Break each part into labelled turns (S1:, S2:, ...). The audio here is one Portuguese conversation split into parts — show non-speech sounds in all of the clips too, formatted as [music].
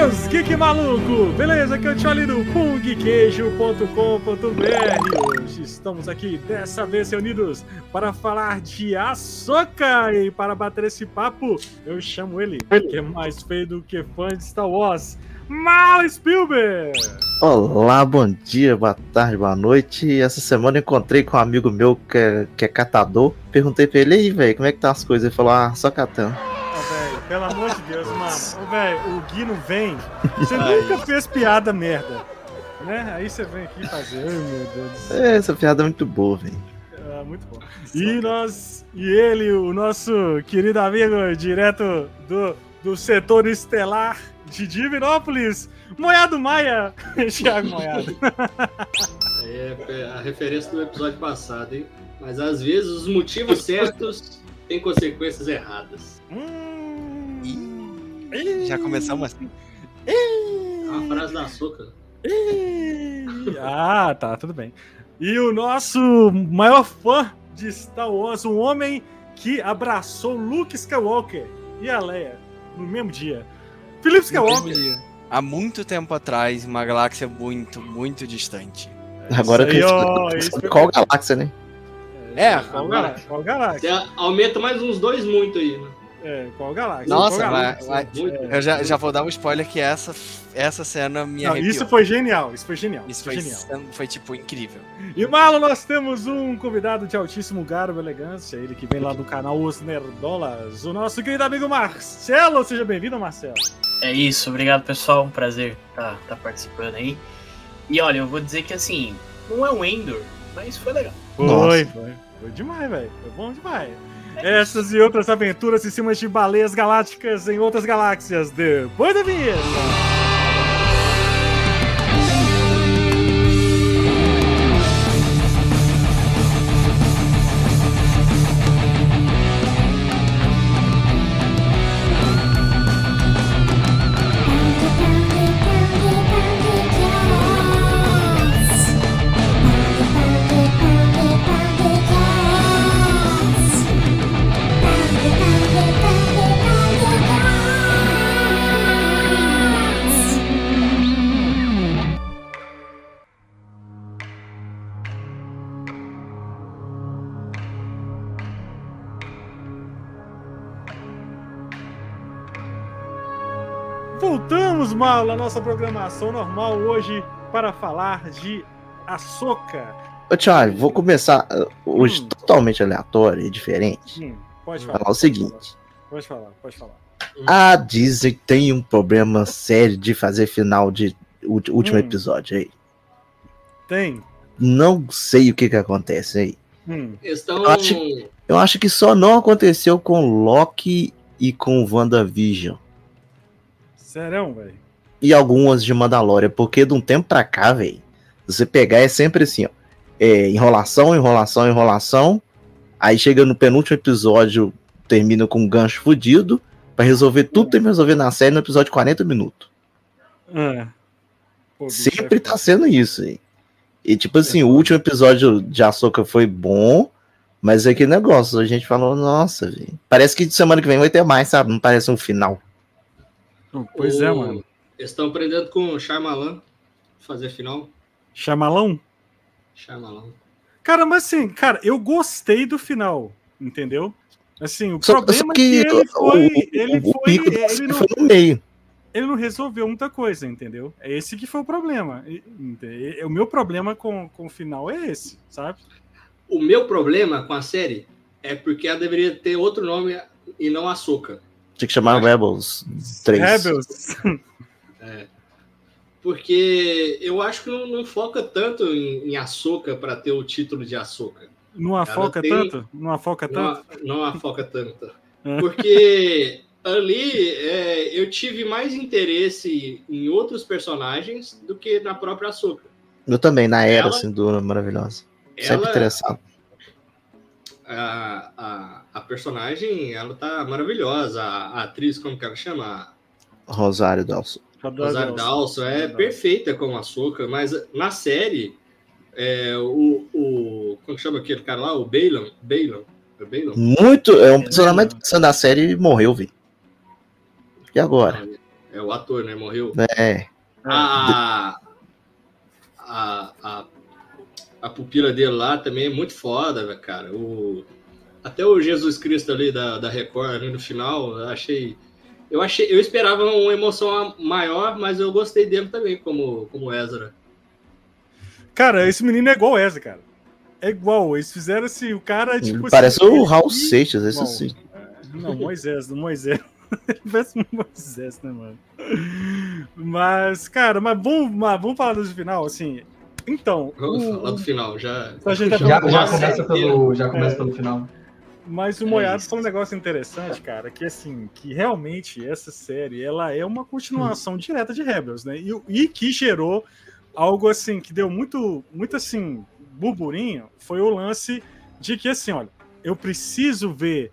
S1: seus geek maluco! Beleza? Que eu te ali no pungqueijo.com.br. Hoje estamos aqui, dessa vez reunidos, para falar de Ahsoka. E para bater esse papo, eu chamo ele, que é mais feio do que fã de Star Wars, Mal Spielberg!
S2: Olá, bom dia, boa tarde, boa noite. Essa semana encontrei com um amigo meu que é, que é catador. Perguntei pra ele, aí, velho, como é que tá as coisas? Ele falou, ah, só catando.
S1: Pelo amor de Deus, mano. Ô, velho, o Gui não vem. Você nunca fez piada merda. Né? Aí você vem aqui fazer. Ai, meu Deus do céu.
S2: É, essa piada é muito boa, velho.
S1: Ah, muito bom. E nós, e ele, o nosso querido amigo, direto do, do setor estelar de Divinópolis, Moiado Maia, [laughs] Thiago Moiado. [laughs]
S3: É a referência do episódio passado, hein? Mas às vezes os motivos certos têm consequências erradas.
S1: Hum.
S4: Já começamos assim?
S3: É uma frase da açúcar.
S1: Ah, tá, tudo bem. E o nosso maior fã de Star Wars, um homem que abraçou Luke Skywalker e a Leia no mesmo dia. Felipe Skywalker.
S4: Há muito tempo atrás, uma galáxia muito, muito distante.
S2: Agora
S1: Isso
S2: que
S1: aí,
S2: eu
S1: ó, isso-
S2: qual galáxia, né?
S4: É,
S1: qual galáxia? Qual galáxia?
S3: Você aumenta mais uns dois muito aí, né?
S1: É, qual galáxia?
S4: Nossa,
S1: Qual
S4: mas,
S1: galáxia?
S4: mas
S3: Muito.
S4: eu já, já vou dar um spoiler que essa, essa cena me
S1: Não,
S4: arrepiou.
S1: isso foi genial, isso foi genial.
S4: Isso
S1: foi
S4: foi,
S1: genial.
S4: foi, tipo incrível.
S1: E Malo, nós temos um convidado de altíssimo garbo e elegância, ele que vem lá do canal Os Nerdolas, o nosso querido amigo Marcelo. Seja bem-vindo, Marcelo.
S5: É isso, obrigado pessoal, um prazer estar tá, participando aí. E olha, eu vou dizer que assim, não é um Endor, mas foi legal.
S1: Foi,
S2: Nossa.
S1: foi. Foi demais, velho. Foi bom demais. Essas e outras aventuras em cima de baleias galácticas em outras galáxias, depois da vinheta. Malo, à nossa programação normal hoje para falar de Ahsoka.
S2: Ô, Thiago, vou começar uh, hoje
S1: Hum.
S2: totalmente aleatório e diferente.
S1: Hum, pode falar.
S2: falar o seguinte.
S1: Pode falar, pode falar.
S2: A Disney tem um problema sério de fazer final de último
S1: Hum.
S2: episódio aí.
S1: Tem.
S2: Não sei o que que acontece aí.
S1: Hum,
S3: estão.
S2: Eu acho- Eu acho que só não aconteceu com Loki e com WandaVision.
S1: serão, velho.
S2: E algumas de Mandalorian, porque de um tempo pra cá, velho, você pegar é sempre assim, ó. É, enrolação, enrolação, enrolação. Aí chega no penúltimo episódio, termina com um gancho fudido. Pra resolver tudo, tem que resolver na série no episódio de 40 minutos.
S1: Ah. Pô,
S2: Sempre
S1: é
S2: tá
S1: foda.
S2: sendo isso, aí. E tipo assim, o último episódio de Ahsoka foi bom, mas é aquele negócio, a gente falou, nossa, velho. Parece que semana que vem vai ter mais, sabe? Não parece um final.
S1: Pois é, mano.
S3: Eles estão aprendendo com o Shyamalan fazer final.
S1: Chamalão?
S3: Shyamalan.
S1: Cara, mas assim, cara, eu gostei do final, entendeu? Assim, o
S2: Só,
S1: problema
S2: só
S1: é que ele
S2: o,
S1: foi.
S2: o-
S1: ele
S2: o
S1: foi.
S2: pico da
S1: Ele não,
S2: foi no meio.
S1: ele não resolveu muita coisa, entendeu? É esse que foi o problema. E- O meu problema com, com o final é esse, sabe?
S3: O meu problema com a série é porque ela deveria ter outro nome e não Açúcar.
S2: Tinha que chamar Rebels 3.
S1: Rebels.
S3: Porque eu acho que não, não foca tanto em, em Açúcar para ter o título de Açúcar.
S1: Não afoca
S3: tem-
S1: tanto? Não afoca
S3: Não,
S1: tanto?
S3: não a foca tanto. [laughs]
S1: É.
S3: Porque ali é, eu tive mais interesse em outros personagens do que na própria Açúcar.
S2: Eu também, na era,
S3: Ela-
S2: assim, do Maravilhosa. Sempre
S3: Ela,
S2: interessado.
S3: a, a, a personagem, ela tá maravilhosa. A, a atriz, como que ela chama?
S2: Rosário Dawson.
S3: Rosário Dawson é perfeita como açúcar, mas na série, é, o, o. Como que chama aquele cara lá? O Balon? Balon? É Balon?
S2: Muito. É um personagem mais interessante da série e morreu, velho. E agora?
S3: É o ator, né? Morreu.
S2: É.
S3: A, a, a, a pupila dele lá também é muito foda, cara. O, até o Jesus Cristo ali da, da Record ali no final, eu achei. Eu achei, eu esperava uma emoção maior, mas eu gostei dele também como, como Ezra.
S1: Cara, esse menino é igual o Ezra, cara. É igual, eles fizeram assim, o cara, tipo
S2: Parece
S1: assim,
S2: o Raul Seixas, esse sim.
S1: Não, Moisés, do Moisés. [laughs] Parece um Moisés, né, mano? Mas, cara, mas vamos, mas vamos falar do final, assim. Então.
S3: Vamos o... falar do final, já.
S6: Então, já, já, já, começa pelo, já começa é. pelo final.
S1: Mas o é Moiado falou um negócio interessante, cara, que assim, que realmente essa série, ela é uma continuação hum. direta de Rebels, né? E, e que gerou algo assim, que deu muito, muito assim, burburinho, foi o lance de que assim, olha, eu preciso ver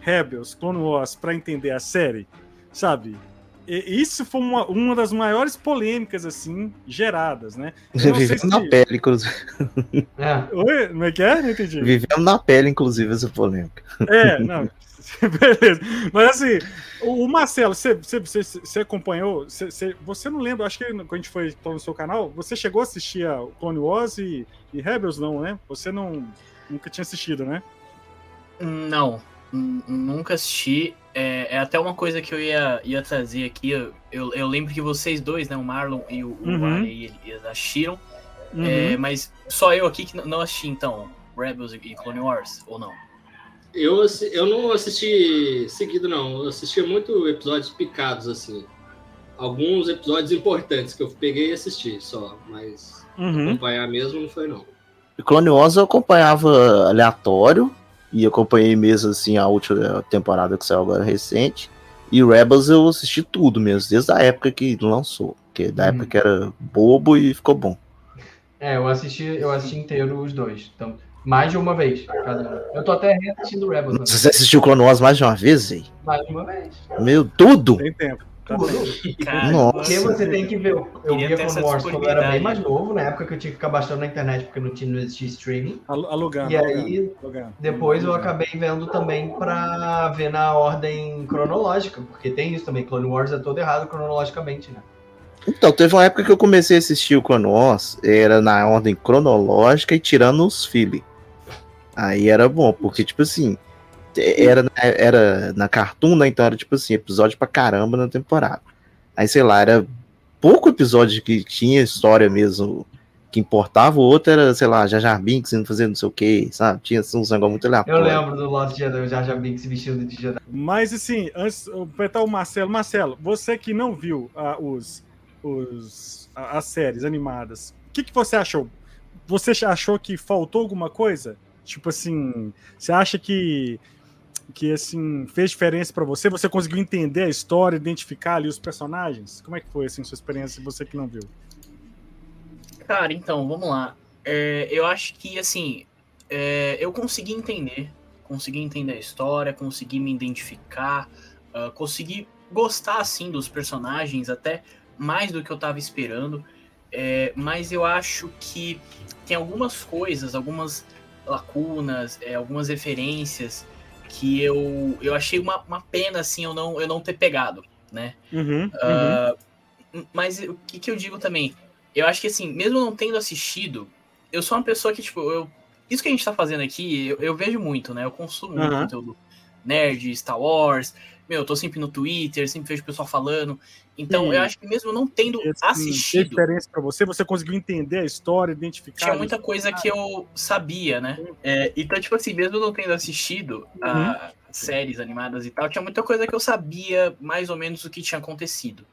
S1: Rebels, Clone Wars para entender a série, sabe? E isso foi uma, uma das maiores polêmicas, assim, geradas, né?
S2: Vivemos se... na pele, inclusive.
S1: É. Oi? Como é que é? Não entendi.
S2: Vivemos na pele, inclusive, essa polêmica.
S1: É, não. [laughs] Beleza. Mas assim, o Marcelo, você, você, você acompanhou? Você, você, não lembra? Acho que quando a gente foi no seu canal, você chegou a assistir a Clone Wars e, e Rebels, não, né? Você não nunca tinha assistido, né?
S5: Não, nunca assisti. É, é, até uma coisa que eu ia, ia trazer aqui. Eu, eu, eu, lembro que vocês dois, né, o Marlon e o, uhum. o Ali, eles assistiram. Uhum. É, mas só eu aqui que não assisti, então, Rebels e Clone Wars, ou não?
S3: Eu, eu não assisti seguido, não. Eu assisti muito episódios picados, assim. Alguns episódios importantes que eu peguei e assisti só, mas uhum. acompanhar mesmo não foi, não.
S2: Clone Wars eu acompanhava aleatório, e acompanhei mesmo assim a última temporada que saiu agora recente. E Rebels eu assisti tudo mesmo, desde a época que lançou. Porque da hum. época que era bobo e ficou bom.
S6: É, eu assisti, eu assisti inteiro os dois. Então, mais de uma vez. Eu tô até reassistindo Rebels.
S2: Você assistiu Clone Wars mais de uma vez,
S6: aí? Mais de uma vez.
S2: Meu, tudo?
S6: Tem tempo. Tá [laughs] Nossa. Porque você tem que ver. Eu via Clone Wars quando eu era bem mais novo, na época que eu tinha que ficar baixando na internet porque não tinha não existia streaming.
S1: Alugando.
S6: E aí, alugando. depois eu acabei vendo também pra ver na ordem cronológica, porque tem isso também. Clone Wars é todo errado cronologicamente, né?
S2: Então, teve uma época que eu comecei a assistir o Clone Wars, era na ordem cronológica e tirando os filhos. Aí era bom, porque, tipo assim, era, era na Cartoon, né? Então era tipo assim, episódio pra caramba na temporada. Aí, sei lá, era pouco episódio que tinha história mesmo que importava, o outro era, sei lá, Jar Jar Binks indo fazer não sei o que, sabe? Tinha assim, uns negócios muito aleatórios.
S6: Eu lembro do Lost Jedi, o Jar Jar Binks vestido de Jedi.
S1: Mas assim, antes, apertar o Marcelo. Marcelo, você que não viu uh, os, os, as séries animadas, o que, que você achou? Você achou que faltou alguma coisa? Tipo assim, você acha que que assim fez diferença para você? Você conseguiu entender a história, identificar ali os personagens? Como é que foi assim sua experiência, você que não viu?
S5: Cara, então vamos lá. É, eu acho que assim é, eu consegui entender, consegui entender a história, consegui me identificar, uh, consegui gostar assim dos personagens até mais do que eu tava esperando. É, mas eu acho que tem algumas coisas, algumas lacunas, é, algumas referências que eu, eu achei uma, uma pena assim eu não, eu não ter pegado, né?
S1: Uhum, uh,
S5: Mas o que, que eu digo também? Eu acho que assim, mesmo não tendo assistido, eu sou uma pessoa que, tipo, eu. Isso que a gente tá fazendo aqui, eu, eu vejo muito, né? Eu consumo muito conteúdo nerd, Star Wars. Meu, eu tô sempre no Twitter, sempre vejo o pessoal falando. Então, eu acho que mesmo não tendo Esse, assistido.
S1: diferença para você, você conseguiu entender a história, identificar.
S5: Tinha muita coisa que eu sabia, né? É, então, tipo assim, mesmo não tendo assistido uhum. a séries animadas e tal, tinha muita coisa que eu sabia mais ou menos o que tinha acontecido.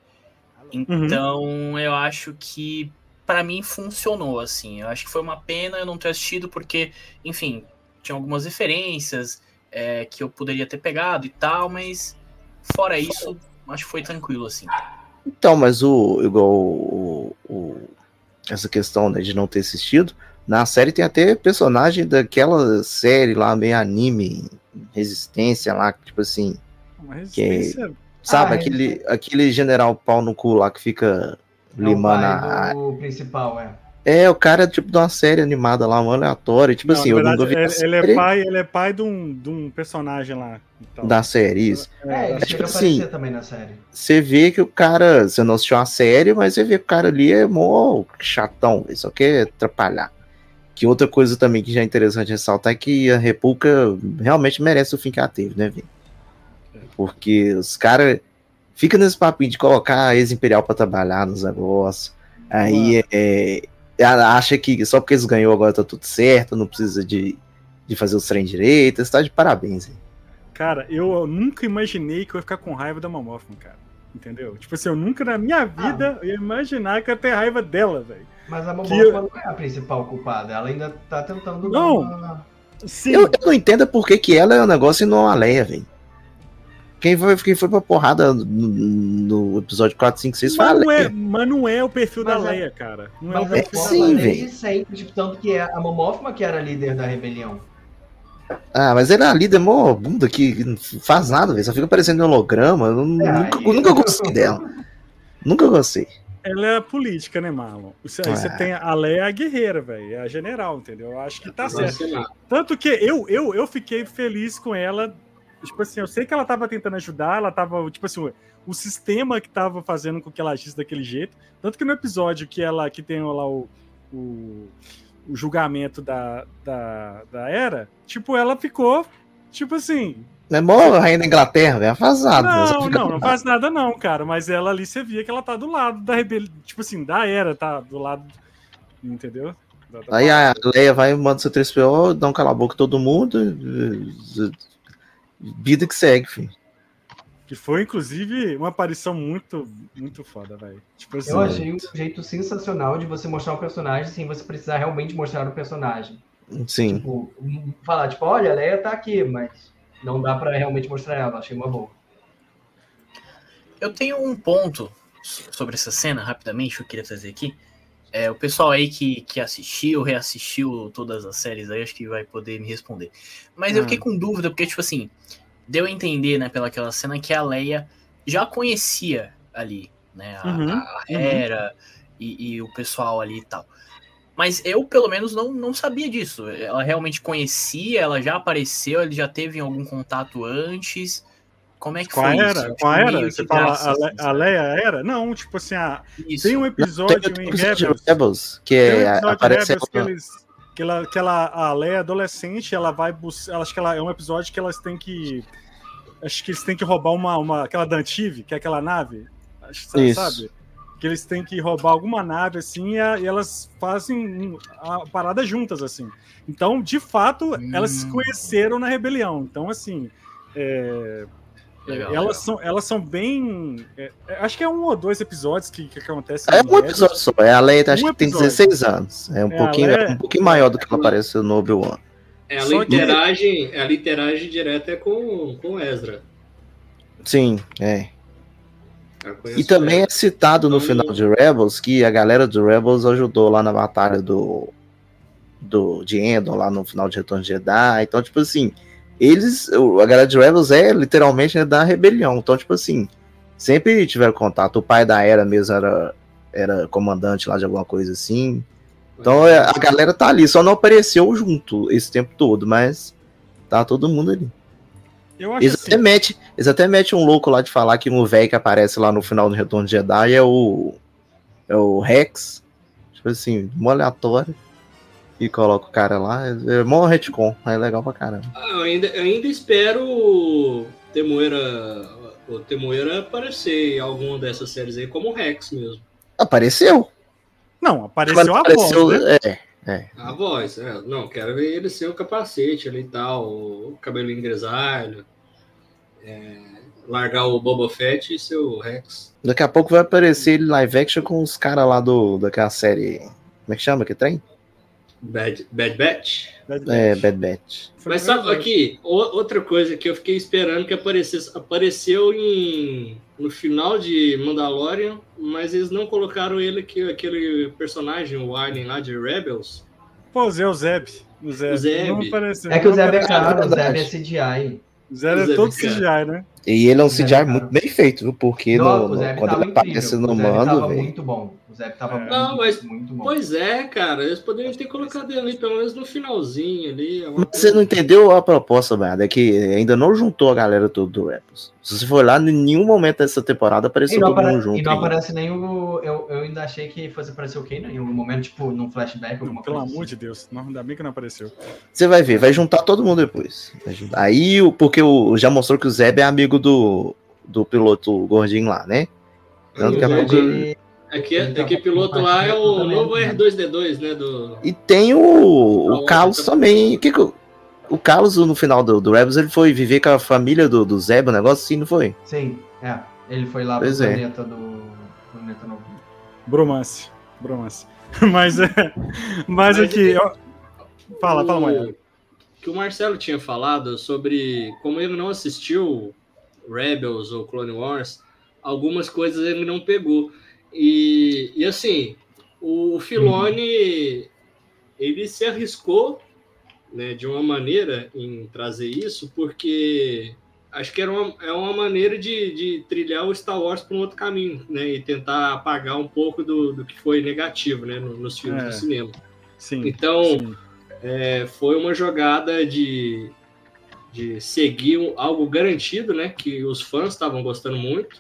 S5: Uhum. Então, uhum. eu acho que para mim funcionou assim. Eu acho que foi uma pena eu não ter assistido porque, enfim, tinha algumas referências é, que eu poderia ter pegado e tal, mas fora isso, acho que foi tranquilo, assim.
S2: Então, mas o. Igual o, o, essa questão né, de não ter assistido. Na série tem até personagem daquela série lá, meio anime, Resistência lá, tipo assim. Uma resistência. Que é, sabe, ah, aquele, é. aquele general pau no cu lá que fica
S6: é limando a. O principal, é.
S2: É, o cara, tipo, de uma série animada lá, um aleatório. Tipo
S1: Não,
S2: assim,
S1: na
S2: eu nunca
S1: verdade,
S2: vi
S1: ele, ele é pai, ele é pai de um, de um personagem lá. Então.
S2: da série, isso.
S6: É, ele
S2: tipo assim,
S6: também na série.
S2: Você vê que o cara, você não assistiu a série, mas você vê que o cara ali é mó chatão, ele só quer atrapalhar. Que outra coisa também que já é interessante ressaltar é que a República realmente merece o fim que ela teve, né, velho? Porque os caras ficam nesse papinho de colocar a ex-imperial pra trabalhar nos negócios. Aí é, ela acha que só porque eles ganhou agora tá tudo certo, não precisa de, de fazer os trem direito. Você tá de parabéns, hein?
S1: Cara, eu nunca imaginei que eu ia ficar com raiva da Mamófona, cara. Entendeu? Tipo assim, eu nunca na minha vida ia imaginar que eu ia ter raiva dela, velho.
S6: Mas a Momofa
S1: eu-
S6: não é a principal culpada. Ela ainda tá tentando.
S1: Não. Sim,
S2: Eu, eu não entendo por que, que ela é um negócio e não a Leia, velho. Quem foi, quem foi pra porrada no, no episódio 4, 5, 6 foi a
S1: mas, não é, mas não é o perfil da
S6: Mas é-
S1: Leia, cara. Não é o
S6: Mas
S2: É
S1: da
S2: sim, velho.
S6: sempre, tipo, tanto que é a Momófima que era a líder da rebelião.
S2: Ah, mas ele é a líder mó bunda que não faz nada, velho. Só fica parecendo um holograma. Eu
S6: É,
S2: nunca,
S6: aí-
S2: nunca gostei dela. Nunca gostei.
S1: Ela é a política, né, Marlon? Você, aí você tem a Leia é a guerreira, velho. É a general, entendeu? Eu acho que tá certo. Tanto que eu, eu, eu fiquei feliz com ela. Tipo assim, eu sei que ela tava tentando ajudar, ela tava, tipo assim, o- o sistema que tava fazendo com que ela agisse daquele jeito. Tanto que no episódio que ela que tem lá o, o, o julgamento da, da, da Era, tipo, ela ficou, tipo assim.
S2: É mó rainha da Inglaterra, velho. Nada. só
S1: Não, não, não faz nada, não, cara. Mas ela ali você via que ela tá do lado da rebelião. Tipo assim, da Era, tá do lado. Entendeu? Da- da-
S2: Aí a Leia vai e manda seu 3PO, dá um cala a boca em todo mundo. Vida que segue, filho.
S1: Que foi, inclusive, uma aparição muito, muito foda, velho. Tipo assim.
S6: Eu achei um jeito sensacional de você mostrar um personagem sem você precisar realmente mostrar o personagem.
S2: Sim.
S6: Tipo, falar, tipo, olha, a Leia tá aqui, mas não dá pra realmente mostrar ela. Achei uma boa.
S5: Eu tenho um ponto so- sobre essa cena, rapidamente, que eu queria trazer aqui. É, o pessoal aí que, que assistiu, reassistiu todas as séries aí, acho que vai poder me responder. Mas eu
S1: Ah.
S5: fiquei com dúvida, porque, tipo assim, deu a entender, né, pelaquela cena que a Leia já conhecia ali, né, a,
S1: Uhum,
S5: a Hera e, e o pessoal ali e tal. Mas eu, pelo menos, não, não sabia disso. Ela realmente conhecia, ela já apareceu, ele já teve algum contato antes. Como é que
S1: Com a
S5: foi
S1: Era?
S5: isso?
S1: Com a
S5: Meio
S1: Era?
S5: de
S1: Você fala a, Le- a
S5: sabe?
S1: Leia era? Não, tipo assim, a,
S5: Isso.
S1: tem um episódio
S2: Tem
S1: em Rebels.
S2: Rebels, que
S1: Tem um
S2: é, aparece
S1: Rebels que, eles, que, ela, que ela, a Leia adolescente, ela vai buscar. Acho que ela, é um episódio que elas têm que. Acho que eles têm que roubar uma. uma aquela Dantive, que é aquela nave. Acho, que
S2: Isso.
S1: sabe? Que eles têm que roubar alguma nave, assim, e, a- e elas fazem a parada juntas, assim. Então, de fato, elas se
S5: Hum.
S1: conheceram na rebelião. Então, assim. é,
S5: Legal,
S1: elas,
S5: legal.
S1: São, elas são bem. é, é, acho que é um ou dois episódios que, que acontecem.
S2: É um episódio só. É a Leia, acho
S1: Um
S2: que tem
S1: episódio.
S2: 16 anos. É um
S1: É,
S2: pouquinho,
S1: a Leia-
S2: é um pouquinho maior do que ela apareceu no Obi-Wan.
S3: Ela
S1: Só que-
S3: ela interage direto é com, com o Ezra.
S2: Sim, é. E também é citado no
S3: Então-
S2: final de Rebels que a galera do Rebels ajudou lá na batalha do, do de Endor, lá no final de Retorno de Jedi. Então, tipo assim, eles, a galera de Rebels é literalmente né, da rebelião. Então, tipo assim, sempre tiveram contato. O pai da Era mesmo era, era comandante lá de alguma coisa assim. Então é, a galera tá ali, só não apareceu junto esse tempo todo, mas tá todo mundo ali.
S1: Eu acho
S2: Eles
S1: assim.
S2: até, metem, eles até metem um louco lá de falar que um velho que aparece lá no final do Retorno de Jedi é o. É o Rex. Tipo assim, mó aleatório. E coloca o cara lá. É, é mó retcon. É legal pra caramba.
S3: Ah, eu, ainda, eu ainda espero o Temoeira, o Temoeira aparecer em alguma dessas séries aí, como o Rex mesmo.
S2: Apareceu.
S1: Não, apareceu a
S2: apareceu.
S1: voz, né?
S2: É.
S3: A voz, é. Não, quero ver ele sem o capacete ali e tal, o cabelinho grisalho. É, largar o Boba Fett e ser o Rex.
S2: Daqui a pouco vai aparecer ele live action com os caras lá do, daquela série. Como é que chama? Que trem?
S3: Bad, Bad Batch.
S2: É, Bad Batch.
S1: Foi
S3: Mas
S1: a
S3: sabe
S1: primeira vez.
S3: aqui, o- outra coisa que eu fiquei esperando que aparecesse, apareceu em no final de Mandalorian, mas eles não colocaram ele aqui, aquele personagem, o Alien lá de Rebels.
S1: Pô, o Zé, o Zeb. O Zeb.
S3: O Zeb.
S1: Não apareceu.
S6: É que o Zeb é caro, o Zeb é. CGI.
S1: O Zeb
S3: O
S1: é
S3: Zeb
S1: todo
S3: é caro.
S1: CGI, né?
S2: E ele é um CGI
S6: cara.
S2: muito bem feito, viu? Porque
S6: Nossa,
S2: no- no- quando ele aparece
S6: incrível.
S2: no mando,
S6: tava
S2: velho.
S6: muito bom. O Zeb tava
S1: É.
S6: muito,
S3: Não, mas-
S6: muito bom.
S3: Pois é, cara. Eles poderiam ter colocado ele ali, pelo menos no finalzinho ali.
S2: Mas você não entendeu a proposta, Bernardo? É que ainda não juntou a galera toda do Rebels. Se você for lá, em nenhum momento dessa temporada apareceu todo
S6: apare-
S2: mundo junto.
S6: e não
S2: ainda.
S6: aparece nem o. Eu, eu ainda achei que fosse aparecer o Kano em algum momento, tipo, num flashback, alguma
S1: Pelo
S6: coisa.
S1: amor
S6: assim.
S1: de Deus. Não, ainda bem que não apareceu.
S2: Você vai ver, vai juntar todo mundo depois. Aí, porque o, já mostrou que o Zeb é amigo do, do piloto gordinho lá, né? Então, daqui a pouco.
S6: Ele-
S3: Aqui,
S6: Ele tá
S3: aqui piloto lá é o novo
S6: né?
S3: R2D2, né? Do...
S2: E tem o, o
S3: Não,
S2: Carlos
S3: eu-
S2: também. O, que que o, o Carlos, no final do, do Rebels, ele foi viver com a família do, do Zeb, um negócio assim, não foi?
S6: Sim, é. Ele foi lá
S2: Pois
S6: pro
S2: é.
S6: planeta do. Planeta novo.
S1: Bromance. Bromance. [laughs] Mas é. Mas
S3: Mas
S1: aqui.
S3: é-
S1: ó, Fala, fala,
S3: o-
S1: Maia.
S3: Que o Marcelo tinha falado sobre como ele não assistiu Rebels ou Clone Wars, algumas coisas ele não pegou. E, e assim, o Filoni ele se arriscou né, de uma maneira em trazer isso, porque acho que era uma, é uma maneira de, de trilhar o Star Wars para um outro caminho, né? E tentar apagar um pouco do, do que foi negativo né, no- nos filmes
S1: É.
S3: do cinema.
S1: Sim.
S3: Então,
S1: sim.
S3: é, foi uma jogada de, de seguir algo garantido, né? Que os fãs estavam gostando muito.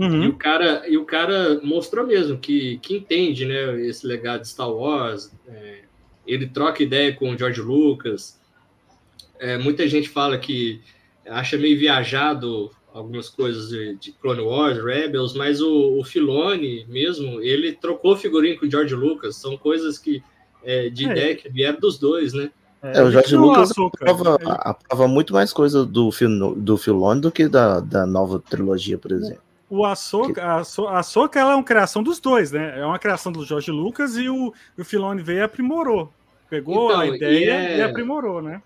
S3: E,
S1: Uhum.
S3: o cara, e o cara mostrou mesmo que, que entende né, esse legado de Star Wars. é, ele troca ideia com o George Lucas. É, muita gente fala que acha meio viajado algumas coisas de, de Clone Wars, Rebels, mas o, o Filoni mesmo, ele trocou figurinha com o George Lucas. São coisas que é, de
S1: É.
S3: ideia que vieram dos dois, né?
S2: É, o Jorge
S1: criou a
S2: Lucas aprova, muito mais coisa do, do Filone do que da, da nova trilogia, por exemplo.
S1: O Ahsoka, a Ahso- a Ahsoka ela é uma criação dos dois, né? É uma criação do Jorge Lucas e o, o Filoni veio e aprimorou. Pegou a
S3: Então,
S1: ideia
S3: e é-
S1: e aprimorou, né?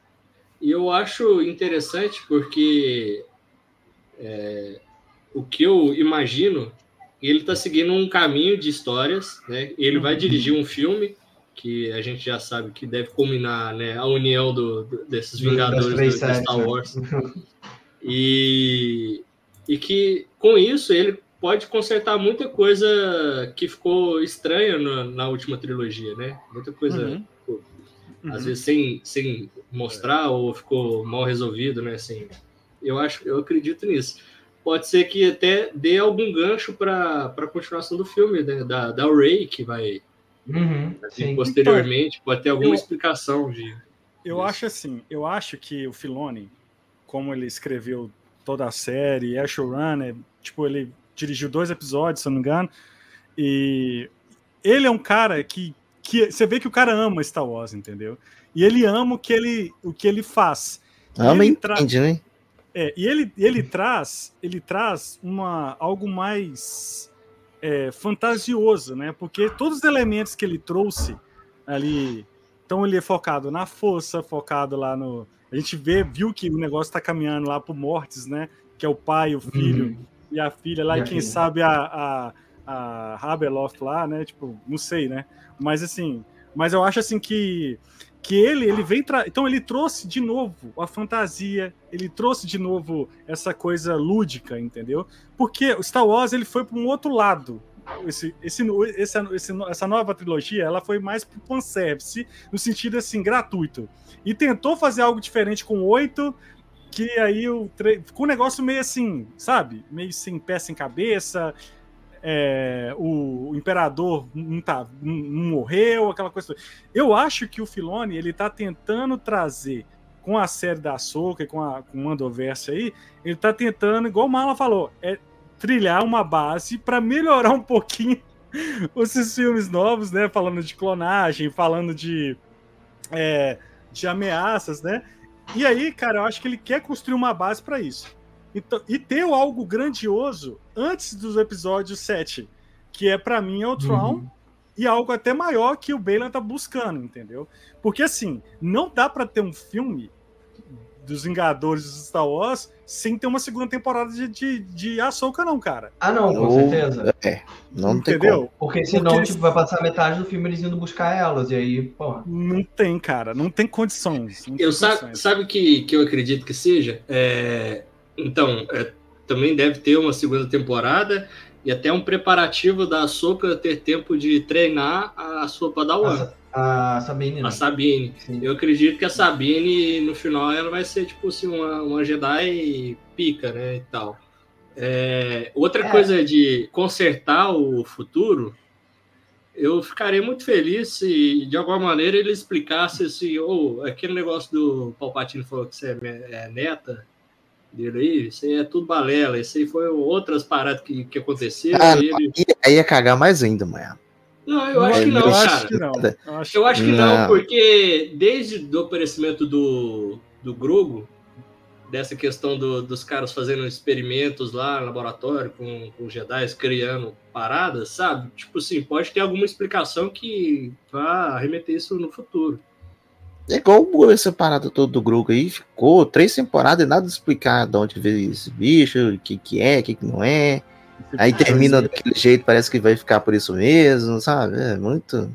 S3: E eu acho interessante porque é, o que eu imagino, ele está seguindo um caminho de histórias, né? Ele vai dirigir um filme que a gente já sabe que deve culminar né, a união do, do- desses Vingadores do, do Star
S6: né?
S3: Wars. [laughs] E, e que com isso ele pode consertar muita coisa que ficou estranha na, na última trilogia, né? Muita coisa
S1: Uhum.
S3: às
S1: Uhum.
S3: vezes sem, sem mostrar ou ficou mal resolvido, né? Assim, eu acho, eu acredito nisso. Pode ser que até dê algum gancho para a continuação do filme, né? Da, da Ray, que vai
S6: Uhum,
S3: vir
S6: sim.
S3: posteriormente, pode ter alguma
S1: eu-
S3: explicação de.
S1: Eu
S3: Isso.
S1: acho assim, eu acho que o Filoni, como ele escreveu toda a série, é showrunner, tipo, ele dirigiu dois episódios, se eu não me engano, e ele é um cara que, que você vê que o cara ama Star Wars, entendeu? E ele ama o que ele, o que ele faz.
S2: Ama e
S1: ele
S2: entende, né?
S1: É, e ele, ele traz ele traz uma, algo mais é, fantasioso, né? Porque todos os elementos que ele trouxe ali, então ele é focado na força, focado lá no. A gente vê, viu que o negócio está caminhando lá pro Mortis, né? Que é o pai, o filho
S6: Uhum.
S1: e a filha lá,
S6: E
S1: e quem
S6: filha.
S1: sabe a, a, a Habeloff lá, né? Tipo, não sei, né? Mas assim, mas eu acho assim que que ele ele vem tra... então ele trouxe de novo a fantasia, ele trouxe de novo essa coisa lúdica, entendeu? Porque o Star Wars ele foi para um outro lado. Esse, esse, esse, essa nova trilogia ela foi mais pro fanservice, no sentido assim, gratuito. E tentou fazer algo diferente com oito, que aí o tre... ficou um negócio meio assim, sabe? Meio sem pé, sem cabeça. É, o, o imperador não, tá, não, não morreu, aquela coisa. Eu acho que o Filoni ele tá tentando trazer com a série da Soca e com, a, com o Mandoverse aí, ele tá tentando, igual o Mala falou, é trilhar uma base para melhorar um pouquinho [laughs] esses filmes novos, né? Falando de clonagem, falando de, é, de ameaças, né? E aí, cara, eu acho que ele quer construir uma base para isso. Então, e ter algo grandioso antes dos episódios 7, que é para mim é o Tron,
S6: Uhum.
S1: e algo até maior que o Balen tá buscando, entendeu? Porque assim, não dá para ter um filme dos Vingadores dos Star Wars sem ter uma segunda temporada de, de, de Ahsoka, não, cara.
S6: Ah, não, com
S2: Ou-
S6: certeza.
S2: É, não tem
S1: Entendeu?
S2: como.
S6: Porque senão,
S1: Porque
S6: tipo, vai passar metade do filme eles indo buscar elas. E aí, porra.
S1: Não tem, cara. Não tem condições. não tem
S3: Eu sabe,
S1: condições.
S3: sabe que, que eu acredito que seja? É, então, é, também deve ter uma segunda temporada E até um preparativo da Ahsoka ter tempo de treinar a sua Padawan,
S6: A, a Sabine, né?
S3: a Sabine.
S6: Sim.
S3: Eu acredito que a Sabine, no final, ela vai ser, tipo assim, uma, uma Jedi pica, né, e tal. É, outra
S6: É.
S3: coisa de consertar o futuro, eu ficaria muito feliz se, de alguma maneira, ele explicasse assim, ou aquele negócio do Palpatine falou que você é, é neta dele aí, isso aí é tudo balela, isso aí foi outras paradas que, que aconteceram.
S2: Ah,
S3: e ele...
S2: aí- ia cagar mais ainda, mano.
S3: Não, eu acho que não, cara.
S1: acho que não. Eu acho
S3: que Não. porque desde o aparecimento do, do Grogo, dessa questão do- dos caras fazendo experimentos lá no laboratório com, com Jedi, criando paradas, sabe? Tipo assim, pode ter alguma explicação que vá remeter isso no futuro.
S2: É igual o- essa parada toda do Grogu aí, ficou três temporadas e nada de explicar de onde veio esse bicho, o que que é, o que que não é. Aí termina daquele jeito, parece que vai ficar por isso mesmo, sabe? É muito.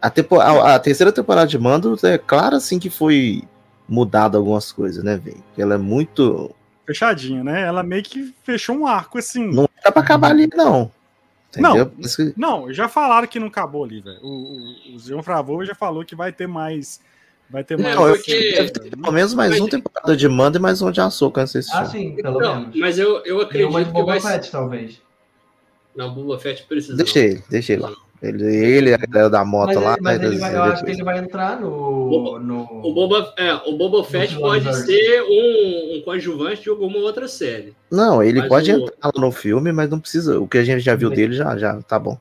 S2: A, tempo... a, a terceira temporada de Mando é claro assim que foi mudado algumas coisas, né, velho? Ela é muito.
S1: Fechadinha, né? Ela meio que fechou um arco assim.
S2: Não dá pra acabar ali, não.
S1: Não.
S2: Entendeu?
S1: Não, já falaram que não acabou ali, velho. O, o, o Jean Favreau já falou que vai ter mais. Vai ter mais.
S2: Não,
S3: porque-
S2: deve ter pelo menos mais uma temporada de Mando e mais uma de Açúcar antes desse
S6: Ah, sim, pelo
S3: Não,
S6: menos.
S3: mas eu, eu
S6: Tem uma de
S3: acredito que vai ser.
S6: Fett, talvez.
S3: Não, Boba Fett precisa.
S2: Deixa ele, deixa ele lá. Ele, ele a galera da moto
S6: Mas,
S2: lá.
S6: ele, mas
S2: vai
S6: ele vai, eu acho que ele vai entrar no.
S3: Boba-
S6: no...
S3: O Boba, é, o Boba Fett pode
S6: Wars.
S3: ser um, um coadjuvante de alguma outra série.
S2: Não, ele
S3: Mas
S2: pode
S3: o-
S2: entrar no filme, mas não precisa. O que a gente já viu dele já, já tá bom.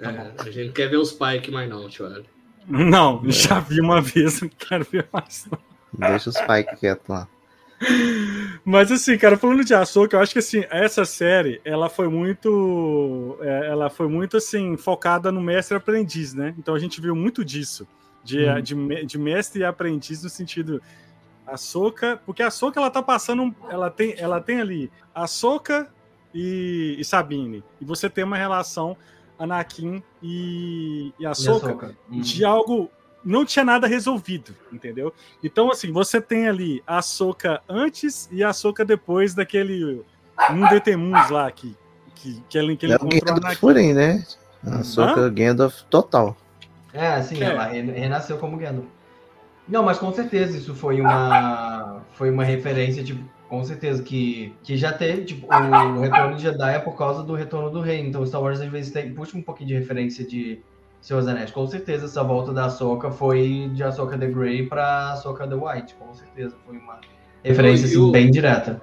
S3: É, a gente não quer ver os Pike mais não, tio.
S1: Não, já vi uma vez, não quero ver mais. não.
S2: Deixa os Spike quietos lá.
S1: Mas assim, cara, falando de Ahsoka, eu acho que assim, essa série, ela foi muito. é, ela foi muito assim, focada no mestre aprendiz, né? Então a gente viu muito disso. De,
S6: Uhum.
S1: de, de mestre e aprendiz no sentido. Ahsoka, porque a Ahsoka ela tá passando. Ela tem, ela tem ali Ahsoka e, e Sabine. E você tem uma relação Anakin e, e
S6: e
S1: Ahsoka
S6: Ahsoka. Uhum.
S1: de algo não tinha nada resolvido, entendeu? Então, assim, você tem ali a Soca antes e a Soca depois daquele um Detemus lá que, que, que ele, que ele
S2: É
S1: encontrou a
S2: Gandalf
S1: Anakin.
S2: Furin, né? A Soca Gandalf total.
S6: É, sim,
S1: É.
S6: ela re- renasceu como Gandalf. Não, mas com certeza isso foi uma [laughs] foi uma referência, tipo, com certeza que, que já teve, tipo, o retorno de Jedi é por causa do retorno do rei. Então Star Wars às vezes tem, puxa um pouquinho de referência de Seus Anéis. Com certeza essa volta da Ahsoka foi de Ahsoka the Grey pra Ahsoka the White. Com certeza foi uma referência assim, bem direta.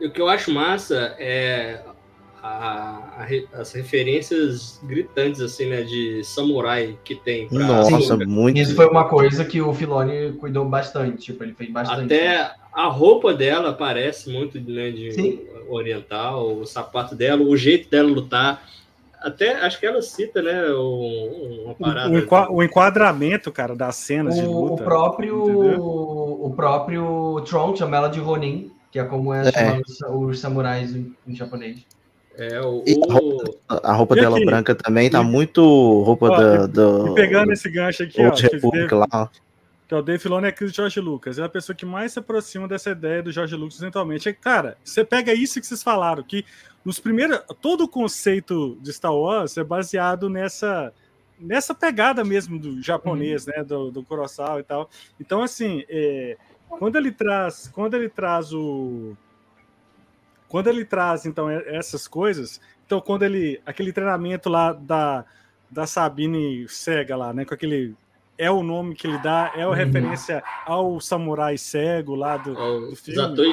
S3: E o que eu acho massa é a- a as referências gritantes, assim, né, de samurai que tem. pra
S2: Nossa, muito.
S6: Isso foi uma coisa que o Filoni cuidou bastante, tipo, ele fez bastante.
S3: Até a roupa dela parece muito né, de
S6: Sim.
S3: oriental, o sapato dela, o jeito dela lutar. Até acho que ela cita, né, uma
S1: O,
S3: parada.
S1: o o enquadramento, cara, das cenas de
S6: O, o
S1: luta.
S6: próprio
S1: entendeu?
S6: o próprio Tron chama ela de Ronin, que é como é,
S2: É.
S6: os, samurais em, em japonês.
S3: É, o,
S2: a
S3: o-
S2: A roupa dela branca também tá
S1: E-
S2: muito roupa
S1: Ó,
S2: da, do.
S1: E pegando esse gancho aqui, ó,
S2: Old
S1: que,
S2: Republic
S1: Dave,
S2: lá.
S1: Que é o Dave Filoni é aquele George Lucas. É a pessoa que mais se aproxima dessa ideia do George Lucas eventualmente. É, cara, você pega isso que vocês falaram, que nos primeiros. Todo o conceito de Star Wars é baseado nessa. Nessa pegada mesmo do japonês, né? Do, do Kurosawa e tal. Então, assim, é, quando ele traz. Quando ele traz o. Quando ele traz, então, essas coisas. Então, quando ele. Aquele treinamento lá da, da Sabine cega lá, né? Com aquele. É o nome que ele dá, é a
S6: Uhum.
S1: referência ao samurai cego lá do,
S3: o
S1: do filme.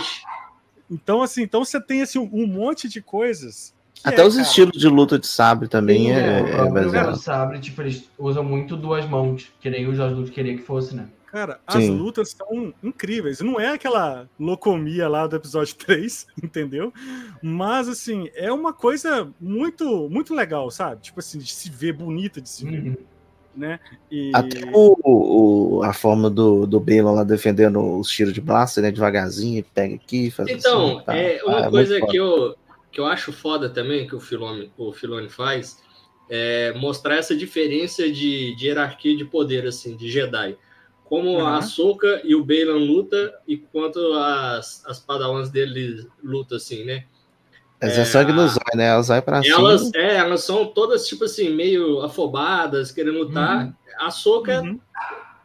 S1: Então, assim, então você tem assim, um monte de coisas.
S2: Até
S1: é,
S2: os
S1: cara,
S2: estilos de luta de sabre também
S6: Sim,
S2: é,
S6: o
S2: é
S6: próprio
S2: baseado.
S6: sabre, tipo, eles usam muito duas mãos, que nem o Jorge Lucas queria que fosse, né?
S1: Cara, as
S2: Sim.
S1: lutas são incríveis. Não é aquela locomia lá do episódio [laughs] 3, entendeu? Mas, assim, é uma coisa muito, muito legal, sabe? Tipo assim, de se ver bonita, de se ver,
S6: Uhum.
S1: Né? E...
S2: Até o, o- a forma do, do Balon lá defendendo os tiros de blaster, né? Devagarzinho, pega aqui, faz
S3: Então,
S2: assim, tá.
S3: é uma
S2: muito
S3: coisa
S2: foda.
S3: que eu, que eu acho foda também, que o Filone, o Filone faz, é mostrar essa diferença de, de hierarquia de poder, assim, de Jedi. Como
S1: Uhum.
S3: a Ahsoka e o Balan luta, e quanto as, as padawans dele lutam, assim, né?
S2: Mas é, sangue no zóio, né? Elas vai pra
S3: Elas,
S2: cima.
S3: é, elas são todas, tipo assim, meio afobadas, querendo lutar.
S6: Uhum.
S3: A Soca
S1: Uhum.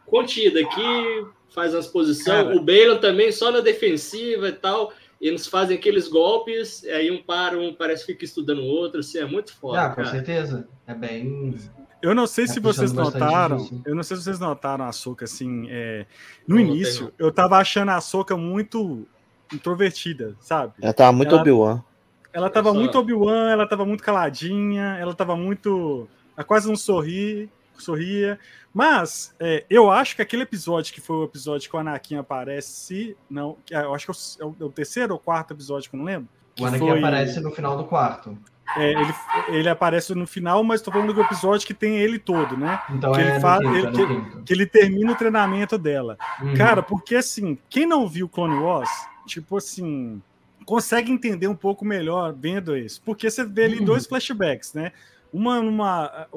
S3: contida aqui, faz umas posições. O Balon também só na defensiva e tal. Eles fazem aqueles golpes, aí um para, um parece que fica estudando o outro. Assim, é muito foda,
S6: Ah, com
S3: cara.
S6: certeza. É bem.
S1: Eu não sei
S6: Tá
S1: se vocês notaram.
S6: disso.
S1: Eu não sei se vocês notaram a Soca assim. é, no
S3: Não
S1: início,
S3: não.
S1: eu tava achando a Soca muito introvertida, sabe?
S2: Ela tava muito
S1: Ela-
S2: Obi-Wan.
S1: Ela tava
S3: só-
S1: muito Obi-Wan, ela tava muito caladinha, ela tava muito. Ela quase não sorri, sorria. Mas é, eu acho que aquele episódio que foi o episódio que o Anakin aparece. Não, que- eu acho que é o, é o- é o terceiro ou quarto episódio que eu não lembro.
S6: O Anakin
S1: foi-
S6: aparece no final do quarto.
S1: É, ele, ele aparece no final, mas tô falando do episódio que tem ele todo, né?
S6: Então
S1: Que
S6: é
S1: ele ele-
S6: é no quinto.
S1: Que ele termina o treinamento dela.
S6: Uhum.
S1: Cara, porque assim, quem não viu Clone Wars, tipo assim, consegue entender um pouco melhor vendo isso. Porque você vê ali
S6: Uhum.
S1: dois flashbacks, né? Uma numa.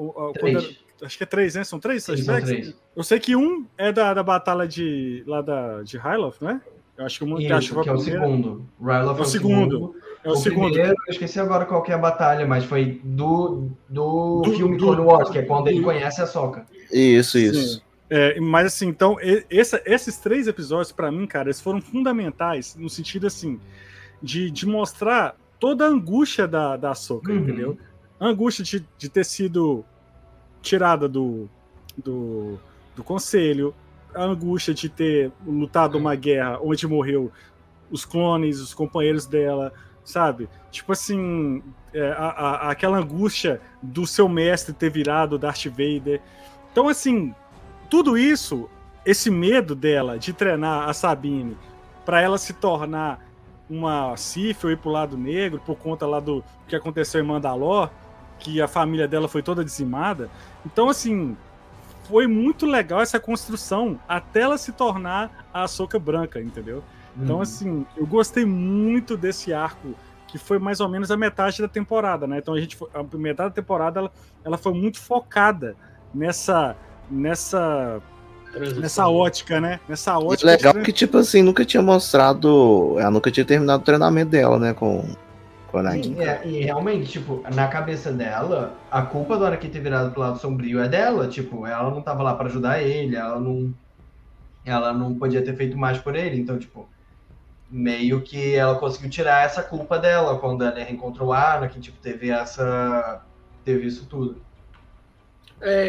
S1: acho que é três, né? São três
S6: Sim, são
S1: flashbacks?
S6: três.
S1: Eu sei que um é da, da batalha de. lá da, de Hyloth, né? Eu acho que o
S6: Isso,
S1: acho que
S6: é o
S1: primeira.
S6: segundo. Ryloth
S1: É o segundo. É o, segundo.
S6: primeiro, eu esqueci agora qual que é a batalha, mas foi do, do,
S1: Do-
S6: filme
S1: do-
S6: Clone Wars, que é quando ele conhece a Soca.
S2: Isso, isso.
S1: Sim. É, mas assim, então, essa- esses três episódios, pra mim, cara, eles foram fundamentais no sentido assim, de, de mostrar toda a angústia da, da Soca,
S6: Uhum.
S1: entendeu? A angústia de, de ter sido tirada do, do, do conselho, a angústia de ter lutado uma guerra onde morreu os clones, os companheiros dela, sabe? Tipo assim, é, a- a- aquela angústia do seu mestre ter virado Darth Vader. Então, assim, tudo isso, esse medo dela de treinar a Sabine para ela se tornar uma ou ir pro lado negro por conta lá do que aconteceu em Mandalor, que a família dela foi toda dizimada. Então, assim, foi muito legal essa construção até ela se tornar a Soca Branca, entendeu? Então,
S6: Uhum.
S1: assim, eu gostei muito desse arco, que foi mais ou menos a metade da temporada, né? Então a gente foi- a metade da temporada ela, ela foi muito focada nessa nessa
S3: Transição.
S1: nessa ótica, né? Nessa
S2: E
S1: ótica.
S2: legal
S1: de-
S2: que, tipo assim, nunca tinha mostrado. Ela nunca tinha terminado o treinamento dela, né? Com, com o Anakin.
S6: Sim, é, e realmente, tipo, na cabeça dela, a culpa do Anakin ter virado pro lado sombrio é dela. Tipo, ela não tava lá pra ajudar ele, ela não. Ela não podia ter feito mais por ele. Então, tipo, meio que ela conseguiu tirar essa culpa dela quando ela reencontrou o Anakin, tipo, teve essa. Teve isso tudo.
S3: É,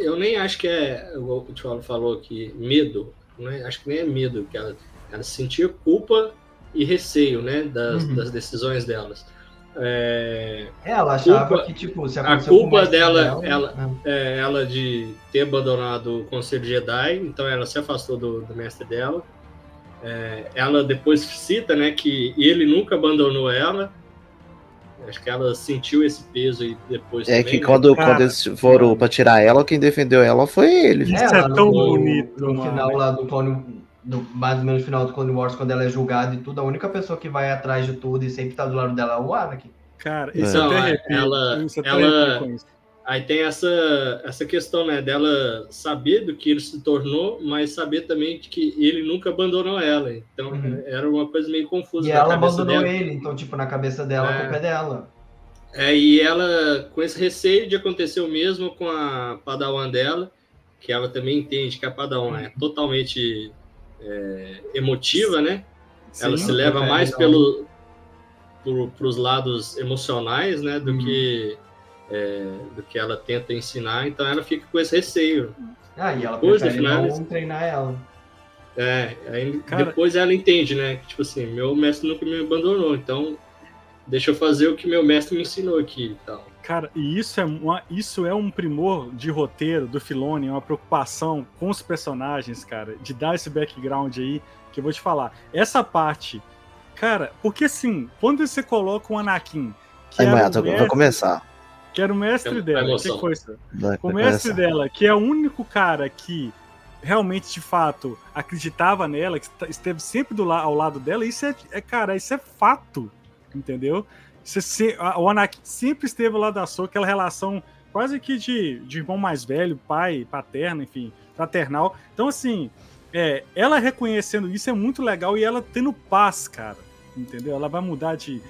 S3: é, eu nem acho que é, igual o Tiago falou aqui, medo. Não é, acho que nem é medo, que ela, ela sentia culpa e receio, né, das,
S6: Uhum.
S3: das decisões delas. É,
S6: Ela achava
S3: Culpa-
S6: que, tipo, se
S3: a culpa
S6: mestre
S3: dela, ela-
S6: né?
S3: é, ela de ter abandonado o Conselho Jedi, então ela se afastou do, do mestre dela. É, ela depois cita, né, que ele nunca abandonou ela. Acho que ela sentiu esse peso e depois
S2: É
S3: também,
S2: que
S3: né?
S2: quando,
S1: Cara,
S2: quando eles foram pra tirar ela, quem defendeu ela foi ele.
S1: Isso
S6: É,
S1: é tão
S6: no,
S1: bonito,
S6: No
S1: mano.
S6: final lá do Clone. Do, mais ou menos no final do Clone Wars, quando ela é julgada e tudo, a única pessoa que vai atrás de tudo e sempre tá do lado dela é o Anakin.
S1: Cara, isso
S3: Não,
S1: até
S3: é,
S1: arrepio,
S3: ela-
S1: isso até
S3: ela-
S1: isso.
S3: Aí tem essa, essa questão, né, dela saber do que ele se tornou, mas saber também de que ele nunca abandonou ela. Então
S6: Uhum.
S3: era uma coisa meio confusa
S6: E ela abandonou
S3: dela.
S6: ele, então, tipo, na cabeça dela, a
S3: É.
S6: culpa é dela.
S3: É, e ela, com esse receio de acontecer o mesmo com a Padawan dela, que ela também entende que a Padawan é totalmente é, emotiva, né? ela
S1: Sim.
S3: se leva mais pelo pro, pros lados emocionais, né, do
S6: Uhum.
S3: que é, do que ela tenta ensinar, então ela fica com esse receio.
S6: Ah, e ela
S3: Depois,
S6: prefere
S3: no final,
S6: não
S3: eles-
S6: treinar ela.
S3: É, aí
S1: Cara-
S3: depois ela entende, né, que tipo assim, meu mestre nunca me abandonou, então deixa eu fazer o que meu mestre me ensinou aqui e tal.
S1: Cara, e isso é, uma, isso é um primor de roteiro do Filoni, é uma preocupação com os personagens, cara, de dar esse background aí, que eu vou te falar. Essa parte, cara, porque assim, quando você coloca um Anakin, que, o
S2: vai
S1: mestre,
S2: começar.
S1: Que era o mestre dela, o que foi isso? O mestre dela, que é o único cara que realmente, de fato, acreditava nela, que est- esteve sempre do la ao lado dela, isso é, é, cara, isso é fato, entendeu? Isso é se- a- o Anakin sempre esteve ao lado da Soka, aquela relação quase que de, de irmão mais velho, pai, paterno, enfim, fraternal. Então, assim, é, ela reconhecendo isso é muito legal e ela tendo paz, cara, entendeu? Ela vai mudar de,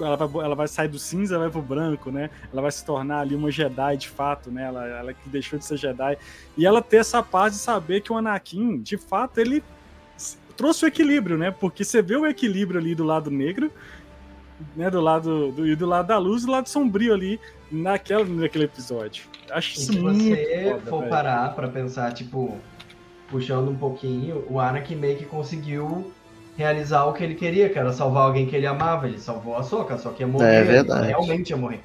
S1: ela vai, ela vai sair do cinza, vai pro branco, né? Ela vai se tornar ali uma Jedi de fato, né? Ela, ela que deixou de ser Jedi. E ela ter essa paz de saber que o Anakin, de fato, ele trouxe o equilíbrio, né? Porque você vê o equilíbrio ali do lado negro, né? Do lado do, e do lado da luz, do lado sombrio ali naquela, naquele episódio. Acho
S6: E
S1: isso
S6: se
S1: muito
S6: você
S1: foda,
S6: for
S1: velho.
S6: parar pra pensar, tipo, puxando um pouquinho, o Anakin meio que conseguiu realizar o que ele queria, que era salvar alguém que ele amava. Ele salvou a Soca, só que ia morrer.
S2: É
S6: ele
S2: verdade.
S6: realmente ia morrer.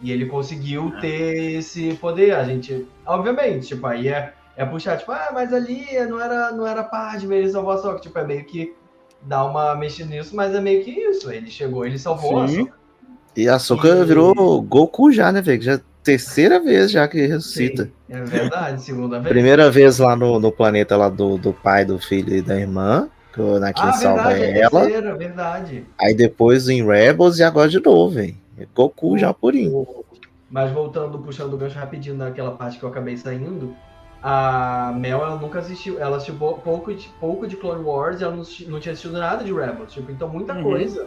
S6: E ele conseguiu ter esse poder. A gente, obviamente, tipo, aí é, é puxar, tipo, ah, mas ali não era, não era Padme, ele salvou a Soca. Tipo, é meio que dar uma mexida nisso, mas é meio que isso. Ele chegou, ele salvou
S1: Sim.
S6: a Soca.
S2: E a Soka
S6: E-
S2: virou Goku já, né, velho? Que Já é terceira vez já que ressuscita.
S6: Sim, é verdade, segunda vez.
S2: Primeira vez lá no, no planeta lá do, do pai, do filho e da irmã. Que o Anakin
S6: Ah,
S2: salva
S6: verdade, é
S2: ela.
S6: terceira, verdade.
S2: Aí depois em Rebels e agora de novo, velho. Goku já purinho.
S6: Mas voltando, puxando o gancho rapidinho naquela parte que eu acabei saindo, a Mel, ela nunca assistiu, ela assistiu pou- pouco de, pouco de Clone Wars e ela não, não tinha assistido nada de Rebels, tipo, então muita
S1: Uhum.
S6: coisa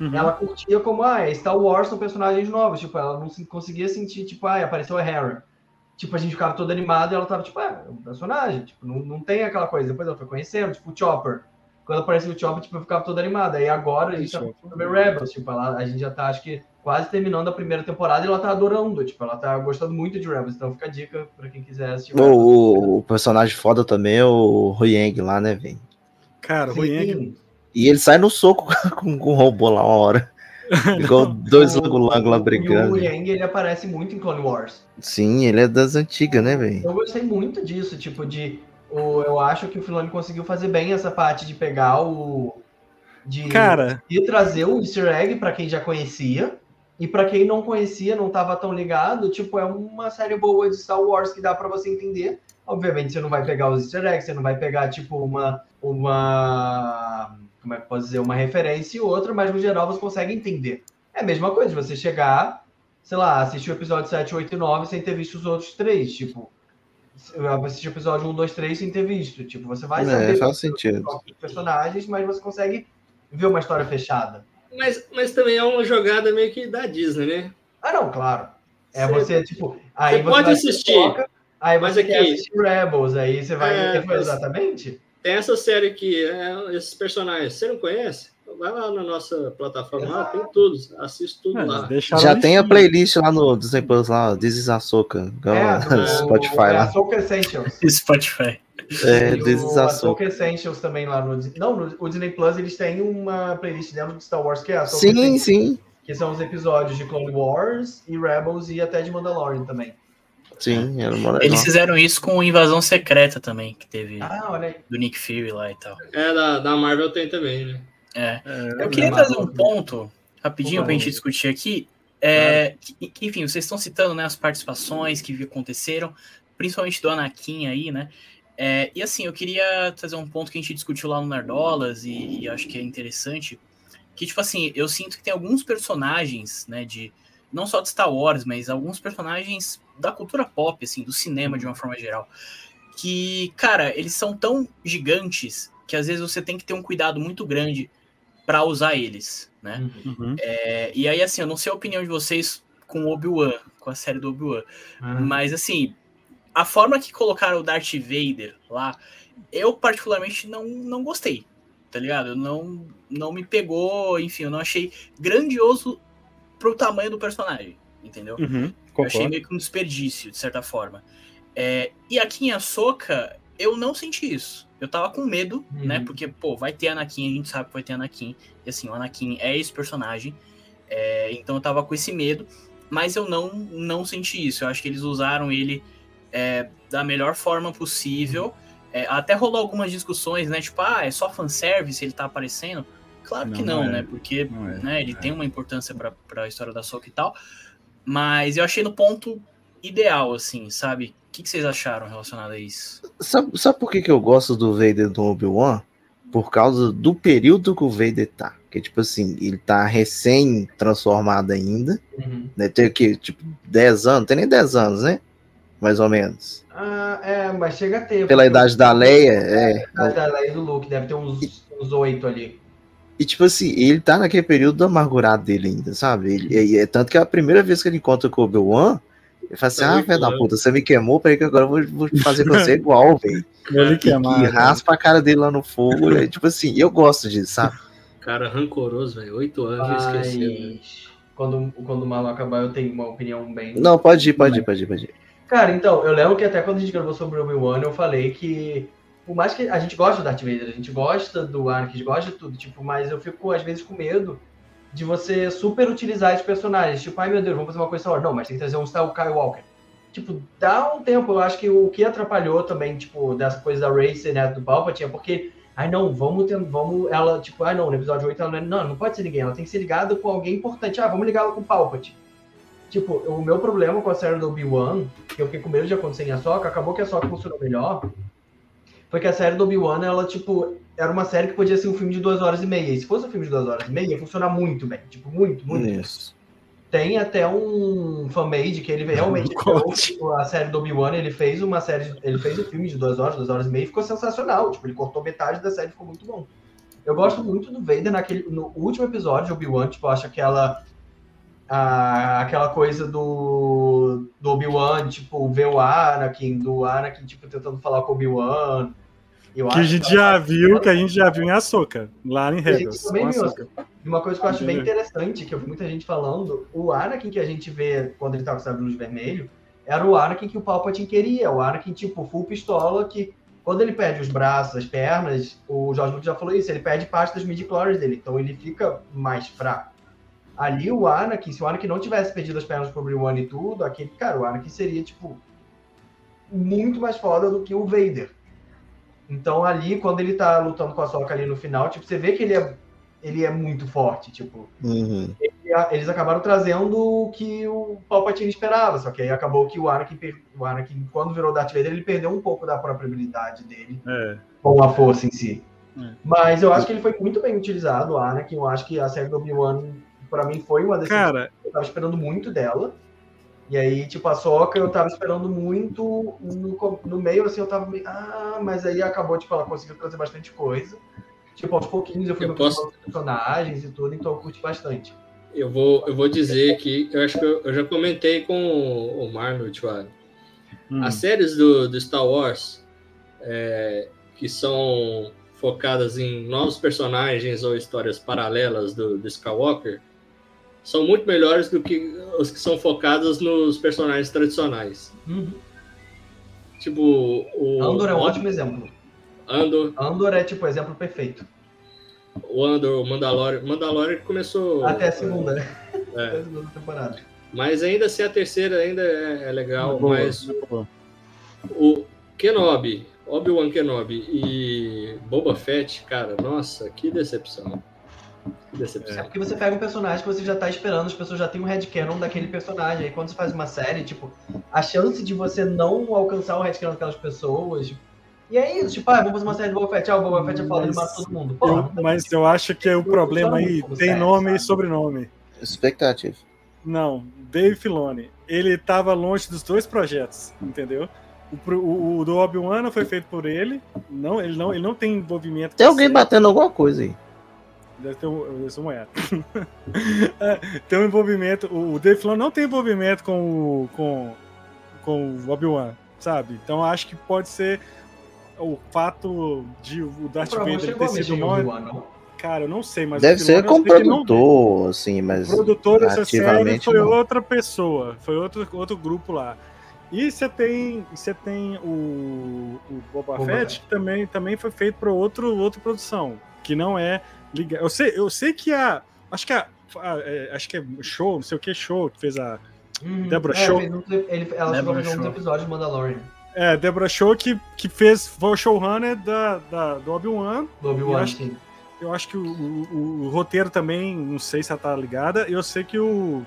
S1: Uhum.
S6: ela curtia como, ah, é Star Wars são personagens novos, tipo, ela não se- conseguia sentir, tipo, ah, apareceu a Hera. Tipo, a gente ficava todo animado e ela tava, tipo, ah, é um personagem, tipo, não, não tem aquela coisa. Depois ela foi conhecendo, tipo, o Chopper. Quando apareceu o Chopper, tipo, eu ficava todo animado. Aí agora a gente tá
S1: Chopper.
S6: sobre Rebels, tipo, ela, a gente já tá, acho que, quase terminando a primeira temporada e ela tá adorando, tipo, ela tá gostando muito de Rebels. Então fica a dica pra quem quiser assistir
S2: O, o- o personagem foda também é o Huyang lá, né, velho?
S1: Cara, o
S6: Sim,
S1: Yang,
S2: E ele sai no soco [laughs] com, com o robô lá uma hora. [laughs] Igual dois lango-lango lá
S6: E o
S2: brigando.
S6: Yang, ele aparece muito em Clone Wars.
S2: Sim, ele é das antigas, né, velho?
S6: Eu gostei muito disso, tipo, de. O, eu acho que o Filoni conseguiu fazer bem essa parte de pegar o. De,
S1: cara,
S6: de trazer o easter egg pra quem já conhecia. E pra quem não conhecia, não tava tão ligado, tipo, é uma série boa de Star Wars que dá pra você entender. Obviamente, você não vai pegar os easter eggs, você não vai pegar, tipo, uma. uma como é que posso dizer? Uma referência e outra, mas no geral você consegue entender. É a mesma coisa, você chegar, sei lá, assistir o episódio 7, 8 e 9 sem ter visto os outros três. Tipo, eu assisti o episódio 1, 2, 3 sem ter visto. Tipo, você vai
S2: É,
S6: saber
S2: faz sentido.
S6: os personagens, mas você consegue ver uma história fechada.
S3: Mas, mas também é uma jogada meio que da Disney, né?
S6: Ah, não, claro. É
S3: Você-
S6: você, tipo. Aí
S3: você
S6: você
S3: pode assistir,
S6: coloca, aí
S3: mas
S6: você quer
S3: aqui-
S6: assistir Rebels, aí você vai.
S3: É,
S6: É,
S3: mas-
S6: Exatamente.
S3: Tem essa série aqui, é, esses personagens. Você não conhece? Vai lá na nossa plataforma, lá, tem tudo. Assiste tudo
S1: é,
S3: lá.
S2: Já
S1: no
S2: tem a playlist lá no Disney Plus, lá, This is Ahsoka.
S6: É,
S2: a
S6: do, [laughs] [laughs]
S2: Spotify
S6: é
S2: lá.
S6: Ahsoka Essentials.
S5: Spotify.
S2: É, This is Ahsoka.
S6: Essentials também lá no. Não, no o Disney Plus eles têm uma playlist dentro de Star Wars que é a Ahsoka
S2: Sim,
S6: Essentials,
S2: sim.
S6: Que são os episódios de Clone Wars e Rebels e até de Mandalorian também.
S2: Sim, era mó legal.
S5: Eles fizeram isso com Invasão Secreta também, que teve
S6: Ah, olha aí.
S5: do Nick Fury lá e tal.
S3: É, da, da Marvel tem também, né?
S5: É.
S1: É,
S5: Eu queria trazer um ponto, rapidinho, pra gente discutir aqui. É, que, que, enfim, vocês estão citando né, as participações que aconteceram, principalmente do Anakin aí, né? É, e assim, eu queria trazer um ponto que a gente discutiu lá no Nerdolas e, e acho que é interessante. Que, tipo assim, eu sinto que tem alguns personagens, né, de. Não só de Star Wars, mas alguns personagens da cultura pop, assim, do cinema de uma forma geral. Que, cara, eles são tão gigantes que às vezes você tem que ter um cuidado muito grande para usar eles, né?
S1: Uhum.
S5: É, e aí, assim, eu não sei a opinião de vocês com o Obi-Wan, com a série do Obi-Wan,
S6: Ah,
S5: mas assim, a forma que colocaram o Darth Vader lá, eu particularmente não, não gostei, tá ligado? Eu não, não me pegou, enfim, eu não achei grandioso pro tamanho do personagem, entendeu?
S1: Uhum.
S5: Eu achei meio que um desperdício, de certa forma. É, e aqui em Ahsoka, eu não senti isso. Eu tava com medo,
S6: Uhum.
S5: né? Porque, pô, vai ter Anakin, a gente sabe que vai ter Anakin. E assim, o Anakin é esse personagem. É, então eu tava com esse medo. Mas eu não, não senti isso. Eu acho que eles usaram ele é, da melhor forma possível. É, até rolou algumas discussões, né? Tipo, ah, é só fanservice, ele tá aparecendo. Claro que
S1: Não,
S5: não,
S1: não é.
S5: né? Porque
S1: Não é,
S5: né, ele
S1: é.
S5: tem uma importância pra, pra história da Soca e tal. Mas eu achei no ponto ideal, assim, sabe? O que, que vocês acharam relacionado a isso?
S2: Sabe, sabe por que, que eu gosto do Vader do Obi-Wan? Por causa do período que o Vader tá. Que, tipo assim, ele tá recém-transformado ainda.
S6: uhum.
S2: Né? Tem que, tipo, 10 anos, tem nem 10 anos, né? Mais ou menos.
S6: Ah, é, mas chega a ter.
S2: Pela idade da Leia, é.
S6: A idade da Leia e do Luke, deve ter uns, uns 8 ali.
S2: E tipo assim, ele tá naquele período amargurado dele ainda, sabe? Ele, e- é tanto que a primeira vez que ele encontra com o Obi-Wan, ele fala assim:
S3: Tá
S2: Ah, filho da puta, você me queimou, peraí que agora eu vou, vou fazer você [laughs] igual, velho.
S1: Ele
S2: E,
S1: queimado.
S2: e raspa a cara dele lá no fogo. é, tipo assim, eu gosto disso, sabe?
S3: Cara rancoroso, velho. Oito anos, esqueceu. né?
S6: Mas quando, quando o Marlon acabar, eu tenho uma opinião bem.
S2: Não, pode ir, pode ir, pode ir, pode ir.
S6: Cara, então, eu lembro que até quando a gente gravou sobre o Obi-Wan, eu falei que, por mais que a gente gosta do Darth Vader, a gente gosta do Anakin, a gente gosta de tudo, tipo, mas eu fico às vezes com medo de você super utilizar os personagens. Tipo, ai meu Deus, vamos fazer uma coisa só. Não, mas tem que trazer um Style Skywalker. Tipo, dá um tempo. Eu acho que o que atrapalhou também, tipo, dessa coisa da Racer, né, do Palpatine, é porque, ai não, vamos ter, vamos, ela, tipo, ai não, no episódio 8 ela não, é- não, não pode ser ninguém, ela tem que ser ligada com alguém importante. Ah, vamos ligar ela com o Palpatine. Tipo, o meu problema com a série do Obi-Wan, que eu fiquei com medo de acontecer em Ahsoka, acabou que a Ahsoka funcionou melhor, foi que a série do Obi-Wan, ela, tipo, era uma série que podia ser um filme de duas horas e meia. E se fosse um filme de duas horas e meia, ia funcionar muito bem. Tipo, muito, muito.
S2: Isso.
S6: Tem até um fanmade que ele realmente [laughs] criou a série do Obi-Wan, ele fez uma série, ele fez um filme de duas horas, duas horas e meia e ficou sensacional. Tipo, ele cortou metade da série e ficou muito bom. Eu gosto muito do Vader naquele, no último episódio de Obi-Wan, tipo, acho aquela a- aquela coisa do, do Obi-Wan, tipo, ver o Anakin, do Anakin, tipo, tentando falar com o Obi-Wan. Eu
S1: Que a gente
S6: que
S1: já viu, que a gente já viu em Açúcar, lá em Rebels.
S6: E uma coisa que eu acho bem
S1: Entendeu?
S6: interessante, que eu vi muita gente falando, o Anakin que a gente vê quando ele tá com o sabre luz vermelho, era o Anakin que o Palpatine queria. O Anakin, tipo, full pistola, que quando ele perde os braços, as pernas, o George Lucas já falou isso, ele perde parte das midi-chlorians dele, então ele fica mais fraco. Ali o Anakin, se o Anakin não tivesse perdido as pernas pro Obi-Wan e tudo, aquele, cara, o Anakin seria, tipo, muito mais foda do que o Vader. Então ali, quando ele tá lutando com a Soca ali no final, tipo, você vê que ele é, ele é muito forte, tipo,
S2: Uhum.
S6: e a- eles acabaram trazendo o que o Palpatine esperava, só que aí acabou que o Anakin, o Anakin quando virou Darth Vader, ele perdeu um pouco da própria habilidade dele
S1: É.
S6: com a força em si.
S1: É.
S6: Mas eu acho que ele foi muito bem utilizado, o Anakin, eu acho que a série do Obi-Wan, pra mim, foi uma decisão
S1: Cara,
S6: eu tava esperando muito dela. E aí, tipo, a Soca eu tava esperando muito. No, no meio, assim, eu tava meio. Ah, mas aí acabou, tipo, ela conseguiu trazer bastante coisa. Tipo, aos pouquinhos eu fui
S3: Eu
S6: me
S3: posso-
S6: os personagens e tudo, então eu curti bastante.
S3: Eu vou, eu vou dizer que eu acho que eu, eu já comentei com o Marno, Thiago.
S1: hum,
S3: As séries do, do Star Wars, é, que são focadas em novos personagens ou histórias paralelas do, do Skywalker, são muito melhores do que os que são focados nos personagens tradicionais. Tipo, o
S6: Andor é um ótimo exemplo.
S3: Andor,
S6: Andor é, tipo, o exemplo perfeito.
S3: o Andor, o Mandalorian. Mandalorian começou.
S6: Até a segunda, né?
S3: é, [laughs]
S6: Até a segunda temporada.
S3: mas ainda assim a terceira ainda é, é legal.
S1: boa,
S3: mas
S1: boa.
S3: o Kenobi, Obi-Wan Kenobi e Boba Fett, cara, nossa, que decepção. Que
S6: É
S3: decepção.
S6: porque você pega um personagem que você já tá esperando, as pessoas já têm um headcanon daquele personagem. Aí quando você faz uma série, tipo, a chance de você não alcançar o headcanon daquelas pessoas. tipo, e é isso, tipo, ah, vamos fazer uma série do Boba Fett, ah, o Boba Fett é foda, ele mata todo mundo. Porra,
S1: Eu- mas eu acho que o problema aí tem nome e
S6: sabe?
S1: sobrenome.
S2: Expectativa.
S1: Não, Dave Filoni. Ele tava longe dos dois projetos, entendeu? O, o- o do Obi-Wan não foi feito por ele. Não, ele não, ele não tem envolvimento.
S2: Tem alguém
S1: série.
S2: batendo alguma coisa aí.
S1: Deve ter um, um moeda. [laughs] É, tem um envolvimento. O o Dave Filoni não tem envolvimento com o, com, com o Obi-Wan, sabe? Então acho que pode ser o fato de o Darth Vader ter sido
S6: não?
S1: Cara, eu não sei, mas
S2: Deve
S1: o
S2: ser
S1: que não-
S2: produtor, assim, mas.
S1: O produtor dessa série foi
S2: não.
S1: outra pessoa, foi outro, outro grupo lá. E você tem, você tem o, o Boba,
S6: Boba
S1: Fett,
S6: Fett.
S1: que também, também foi feito para outro, outra produção, que não é ligado. Eu sei, eu sei que a. Acho que a. a- é, acho que é show, não sei o que show, que fez a. Deborah
S6: É, fez um- ele, ela chegou a
S5: Deborah Shaw.
S6: episódios de Mandalorian.
S1: É, Deborah Show, que, que fez. Foi o showrunner da, da, do Obi-Wan.
S6: Do Obi-Wan,
S1: acho-
S6: sim.
S1: Eu acho que o, o- o roteiro também, não sei se ela tá ligada. Eu sei que o.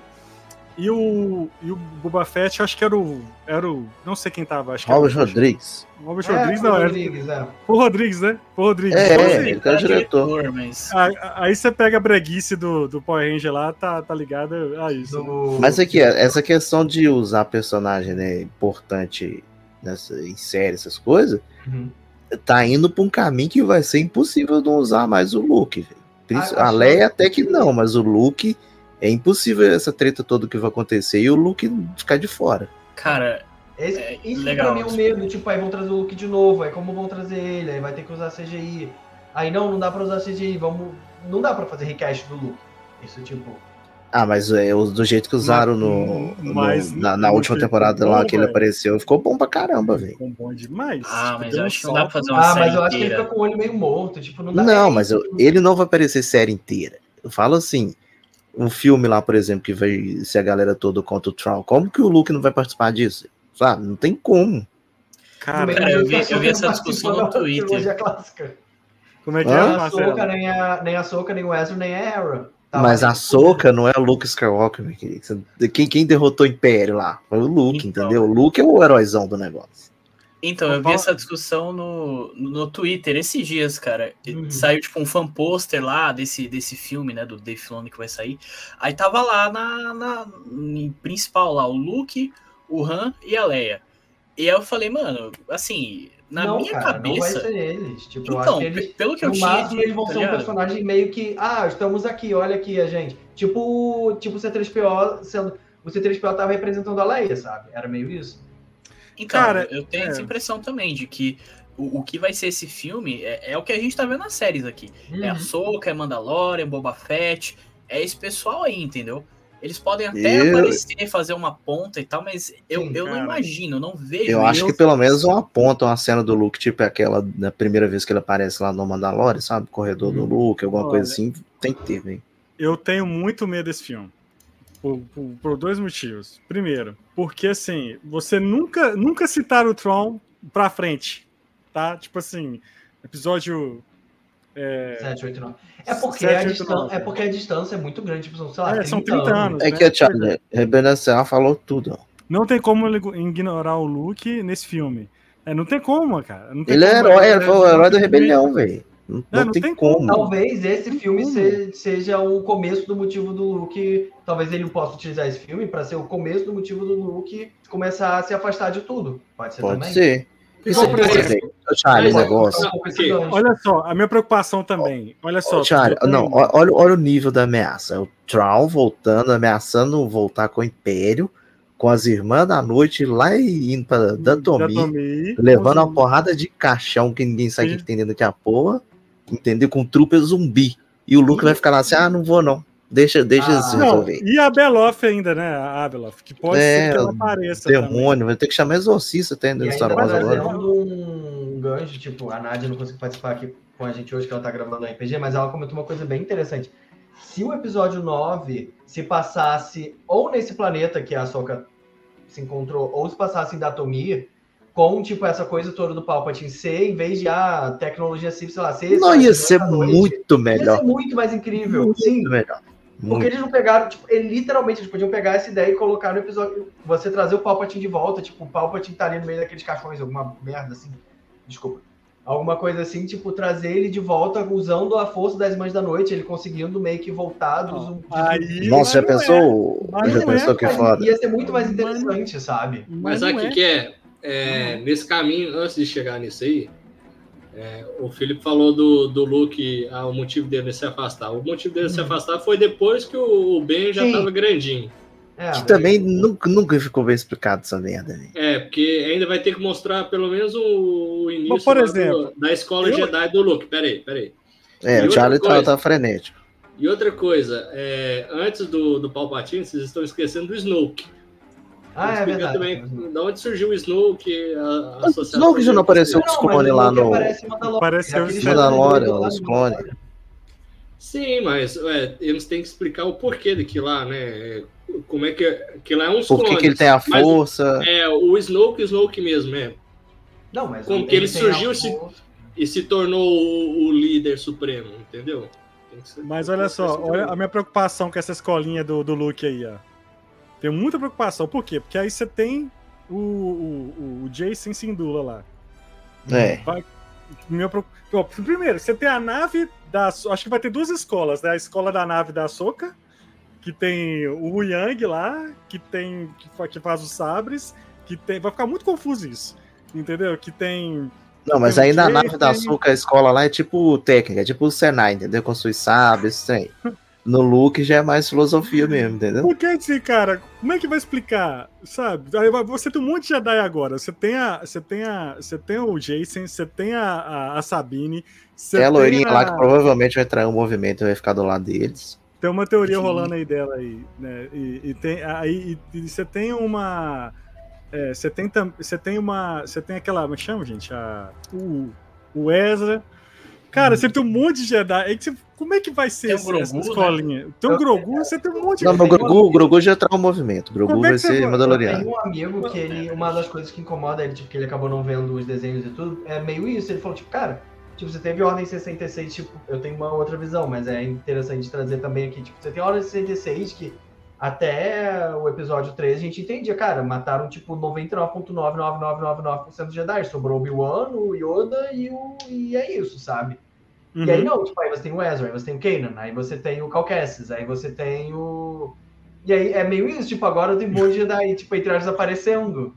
S1: E o, e o Boba Fett, eu acho que era o. Era o. Não sei quem tava, acho que era
S2: Robert
S1: o-
S2: Rodrigues.
S1: O Robert
S6: É,
S1: Rodrigues, não,
S6: o
S1: era.
S6: Rodrigues, é.
S1: Foi o Rodrigues, né? Foi o Rodrigues.
S2: É,
S1: Então, assim,
S2: ele tá o diretor.
S5: mas.
S1: aí- Aí você pega a breguice do, do Power Ranger lá, tá, tá ligado a isso. né?
S6: Do-
S2: Mas aqui, essa questão de usar personagem, né, importante nessa, em série, essas coisas,
S6: Uhum.
S2: tá indo pra um caminho que vai ser impossível não usar mais o Luke, velho. Princi-
S6: A-
S2: Leia até que não, mas o Luke é impossível essa treta toda que vai acontecer e o Luke ficar de fora.
S5: Cara,
S6: Esse,
S5: É,
S6: isso
S5: legal.
S6: pra mim é um medo, tipo, aí vão trazer o Luke de novo, aí como vão trazer ele, aí vai ter que usar CGI. Aí não, não dá pra usar CGI, vamos. Não dá pra fazer recast do Luke. Isso, tipo.
S2: Ah, mas é, do jeito que usaram no, no-
S1: Mas
S2: na, na
S1: não
S2: última temporada lá
S1: bom,
S2: que ele
S1: velho.
S2: apareceu, ficou bom pra caramba, velho.
S1: Ficou bom demais.
S5: ah,
S1: Tipo,
S5: mas eu acho que não dá pra fazer uma
S6: Ah,
S5: série
S6: mas eu acho que ele
S5: inteira.
S6: fica com o olho meio morto, tipo, não dá
S2: Não,
S6: é,
S2: mas eu-
S6: tipo,
S2: ele não vai aparecer série inteira. Eu falo assim, um filme lá, por exemplo, que vai ser a galera toda contra o Tron, como que o Luke não vai participar disso? Sabe? Não tem como.
S1: Cara,
S5: Cara, eu vi- eu vi essa discussão no Twitter.
S1: como é que
S2: Hã?
S1: é,
S6: Nem a
S1: Marcelo?
S6: Nem a, nem a Ahsoka, nem o Ezra, nem a Hera. Tava
S2: mas a. Soca não é o Luke Skywalker, meu querido. Quem, quem derrotou o Império lá? Foi o Luke,
S5: Então.
S2: entendeu? O Luke é o heróizão do negócio.
S5: Então, eu vi essa discussão no, no Twitter esses dias, cara.
S6: Uhum.
S5: Saiu, tipo, um fan pôster lá desse, desse filme, né, do Dave Filoni que vai sair. Aí tava lá na, na em principal lá, o Luke, o Han e a Leia. E aí eu falei, mano, assim, na
S6: não,
S5: minha
S6: cara, Não vai
S5: cabeça...
S6: ser eles. Tipo, eu acho
S5: Então,
S6: que eles.
S5: pe- pelo que eu tinha
S6: máximo, eles vão
S5: tá
S6: ser um
S5: ligado?
S6: personagem meio que. Ah, estamos aqui, olha aqui a gente. Tipo, tipo o C3PO sendo. O C3PO tava representando a Leia, sabe? Era meio isso.
S5: Então,
S1: Cara,
S5: eu tenho
S1: é.
S5: essa impressão também de que o, o que vai ser esse filme é, é o que a gente tá vendo nas séries aqui. É a
S6: Uhum.
S5: Soca, é Mandalorian, Boba Fett, é esse pessoal aí, entendeu? Eles podem até
S2: Eu-
S5: aparecer, fazer uma ponta e tal, mas eu,
S6: Sim,
S5: eu não imagino, eu não vejo
S2: Eu acho que pelo menos uma ponta, uma cena do Luke, tipo aquela da primeira vez que ele aparece lá no Mandalorian, sabe? Corredor do Luke, alguma
S1: Olha.
S2: coisa assim, tem que ter, velho.
S1: Eu tenho muito medo desse filme. Por, por- por dois motivos. Primeiro, porque assim, você nunca, nunca citaram o Tron pra frente. Tá? Tipo assim, episódio. É,
S6: 7, 8, 9. É porque,
S1: 7,
S6: a
S1: 8,
S6: distan-
S1: 9.
S6: é porque a distância é muito grande, tipo, sei lá,
S1: É, são 30 anos.
S2: É
S1: né?
S2: que a
S1: Pois é.
S2: Charlie Rebelião falou tudo.
S1: Não tem como ele ignorar o Luke nesse filme. É, não tem como, cara. Não tem
S2: Ele é
S1: como,
S2: herói,
S1: é,
S2: é, o herói da rebelião, velho. Não,
S1: É,
S2: não
S1: não
S2: tem,
S1: tem
S2: como.
S1: como.
S6: Talvez esse filme
S1: Hum.
S6: se- seja o começo do motivo do Luke. Talvez ele possa utilizar esse filme para ser o começo do motivo do Luke começar a se afastar de tudo. Pode ser
S2: Pode
S6: também.
S2: ser. Isso aí,
S1: exemplo,
S2: Charlie, negócio.
S1: Olha só, a minha preocupação também. Olha só.
S2: Charlie, não, olha, olha o nível da ameaça. É o Troll voltando, ameaçando voltar com o Império, com as irmãs da noite lá e indo pra Datomi,
S1: Datomi,
S2: levando uma porrada de caixão que ninguém sabe o que tem dentro daquela porra, entendeu? Com trupa zumbi. E o Luke vai ficar lá assim: ah, não vou não. Deixa, deixa
S6: Ah,
S2: eles
S1: Não,
S2: resolver.
S1: e a Beloff ainda, né? A Abeloth, que pode
S2: É,
S1: ser que ela apareça. também.
S2: Demônio, vai ter que chamar exorcista até
S6: ainda
S2: Star Wars agora.
S6: um gancho, tipo, a Nádia não conseguiu participar aqui com a gente hoje, que ela tá gravando o RPG, mas ela comentou uma coisa bem interessante. Se o episódio 9 se passasse ou nesse planeta que a Ahsoka se encontrou, ou se passasse em Datomir, com, tipo, essa coisa toda do Palpatine ser, em vez de a tecnologia civil, sei lá, ser...
S2: Não ia ser muito
S6: Ia
S2: melhor.
S6: ser muito mais incrível,
S2: Muito
S6: sim.
S2: melhor.
S6: Porque
S2: Muito.
S6: eles não pegaram, tipo, ele, literalmente, eles podiam pegar essa ideia e colocar no episódio. Você trazer o Palpatine de volta, tipo, o Palpatine tá ali no meio daqueles caixões, alguma merda assim. Desculpa. Alguma coisa assim, tipo, trazer ele de volta usando a força das mães da noite, ele conseguindo meio que voltar dos.
S1: Aí-
S2: Nossa, já
S1: mas
S2: pensou?
S1: Mas
S2: Já
S1: não
S2: pensou
S1: é,
S2: que
S6: Mas
S2: foda?
S6: Ia ser muito mais
S1: Mas-
S6: interessante, sabe?
S3: Mas sabe o que,
S1: é.
S3: que é? É, Nesse caminho, antes de chegar nisso aí, é, o Felipe falou do, do Luke, ah, o motivo dele se afastar. O motivo dele se
S6: Hum.
S3: afastar foi depois que o, o Ben já
S6: Sim.
S3: estava grandinho.
S6: É,
S2: Que também nunca, nunca ficou bem explicado essa merda, velho.
S3: É, porque ainda vai ter que mostrar pelo menos o, início
S1: Mas, por
S3: lá do-
S1: exemplo,
S3: da escola
S1: eu-
S3: Jedi do Luke. Peraí, peraí.
S2: É,
S3: E
S2: o Charlie tá,
S3: coisa?
S2: tá frenético.
S3: E outra coisa, é, antes do, do Palpatine, vocês estão esquecendo do Snoke.
S6: Ah, é
S3: Explica
S6: verdade.
S3: Também, da onde surgiu o Snoke, a, a
S2: Mas. Snoke já não apareceu
S6: Não,
S2: os
S6: mas
S2: clones
S6: o
S2: lá no.
S1: Apareceu
S6: show
S2: Mandalorian, os clones.
S3: Sim, mas ué, eles têm que explicar o porquê daquilo lá, né? Como é que aquilo lá é uns
S2: Por que,
S3: clones.
S2: que ele tem a
S3: Mas
S2: força?
S3: É, o Snoke, Snoke mesmo, é.
S6: Não, mas
S3: Como que ele surgiu se- E se tornou o, o líder supremo, entendeu? Que
S1: Mas olha só, olha a minha preocupação com essa escolinha do, do Luke aí, ó. Tenho muita preocupação. Por quê? Porque aí você tem o, o, o Jason Sindula lá.
S2: É.
S1: Meu, preocup- Ó, primeiro, você tem a nave da. Acho que vai ter duas escolas, né? A escola da nave da Soca, que tem o Yang lá, que tem. que, fa- que faz os sabres, que tem. Vai ficar muito confuso isso. Entendeu? Que tem
S2: Não, mas
S1: tem
S2: aí na nave da
S1: Tem-
S2: Açúcar, a escola lá é tipo técnica, é tipo o Senai, entendeu? Construir sábio, isso aí. [laughs] No Luke já é mais filosofia mesmo, entendeu?
S1: Porque assim, cara, como é que vai explicar? Sabe? Você tem um monte de Jedi agora. Você tem a. Você tem a. Você tem o Jason, você tem a, a, a Sabine. Você
S2: Tem a loirinha
S1: tem
S2: lá que provavelmente vai trair um movimento e vai ficar do lado deles.
S1: Tem uma teoria
S5: Sim.
S1: rolando aí dela aí, né? E, e tem aí e, e você tem uma é, você tem tam- você tem uma você tem aquela como é chama gente a o, o Ezra Cara, você tem um monte de Jedi. Aí que você- como é que vai ser
S5: Tem o
S1: essa,
S5: Grogu,
S1: essa
S5: né?
S1: escolinha? Tem o
S6: Eu-
S1: Grogu, você tem um monte de
S2: Não, mas o
S6: tem
S2: Grogu, o Grogu já traiu o movimento. O Grogu
S1: Como é
S2: vai
S1: que você
S2: ser
S1: vai-
S6: Eu
S2: Mandaloriano.
S6: tenho um amigo que ele, uma das coisas que incomoda ele, tipo, que ele acabou não vendo os desenhos e tudo, é meio isso. Ele falou, tipo, cara, tipo, você teve Ordem 66, tipo, eu tenho uma outra visão, mas é interessante trazer também aqui, tipo, você tem Ordem 66 que até o episódio 3 a gente entendia, cara, mataram, tipo, 99.99999% dos Jedi, sobrou o Obi-Wan, o Yoda e o... e é isso, sabe? E aí
S1: Uhum.
S6: não, tipo, aí você tem o Ezra, aí você tem o Kanan, aí você tem o Calcassis, aí você tem o. E aí é meio isso, tipo, agora tem um monte de Jedi, tipo, entre aparecendo.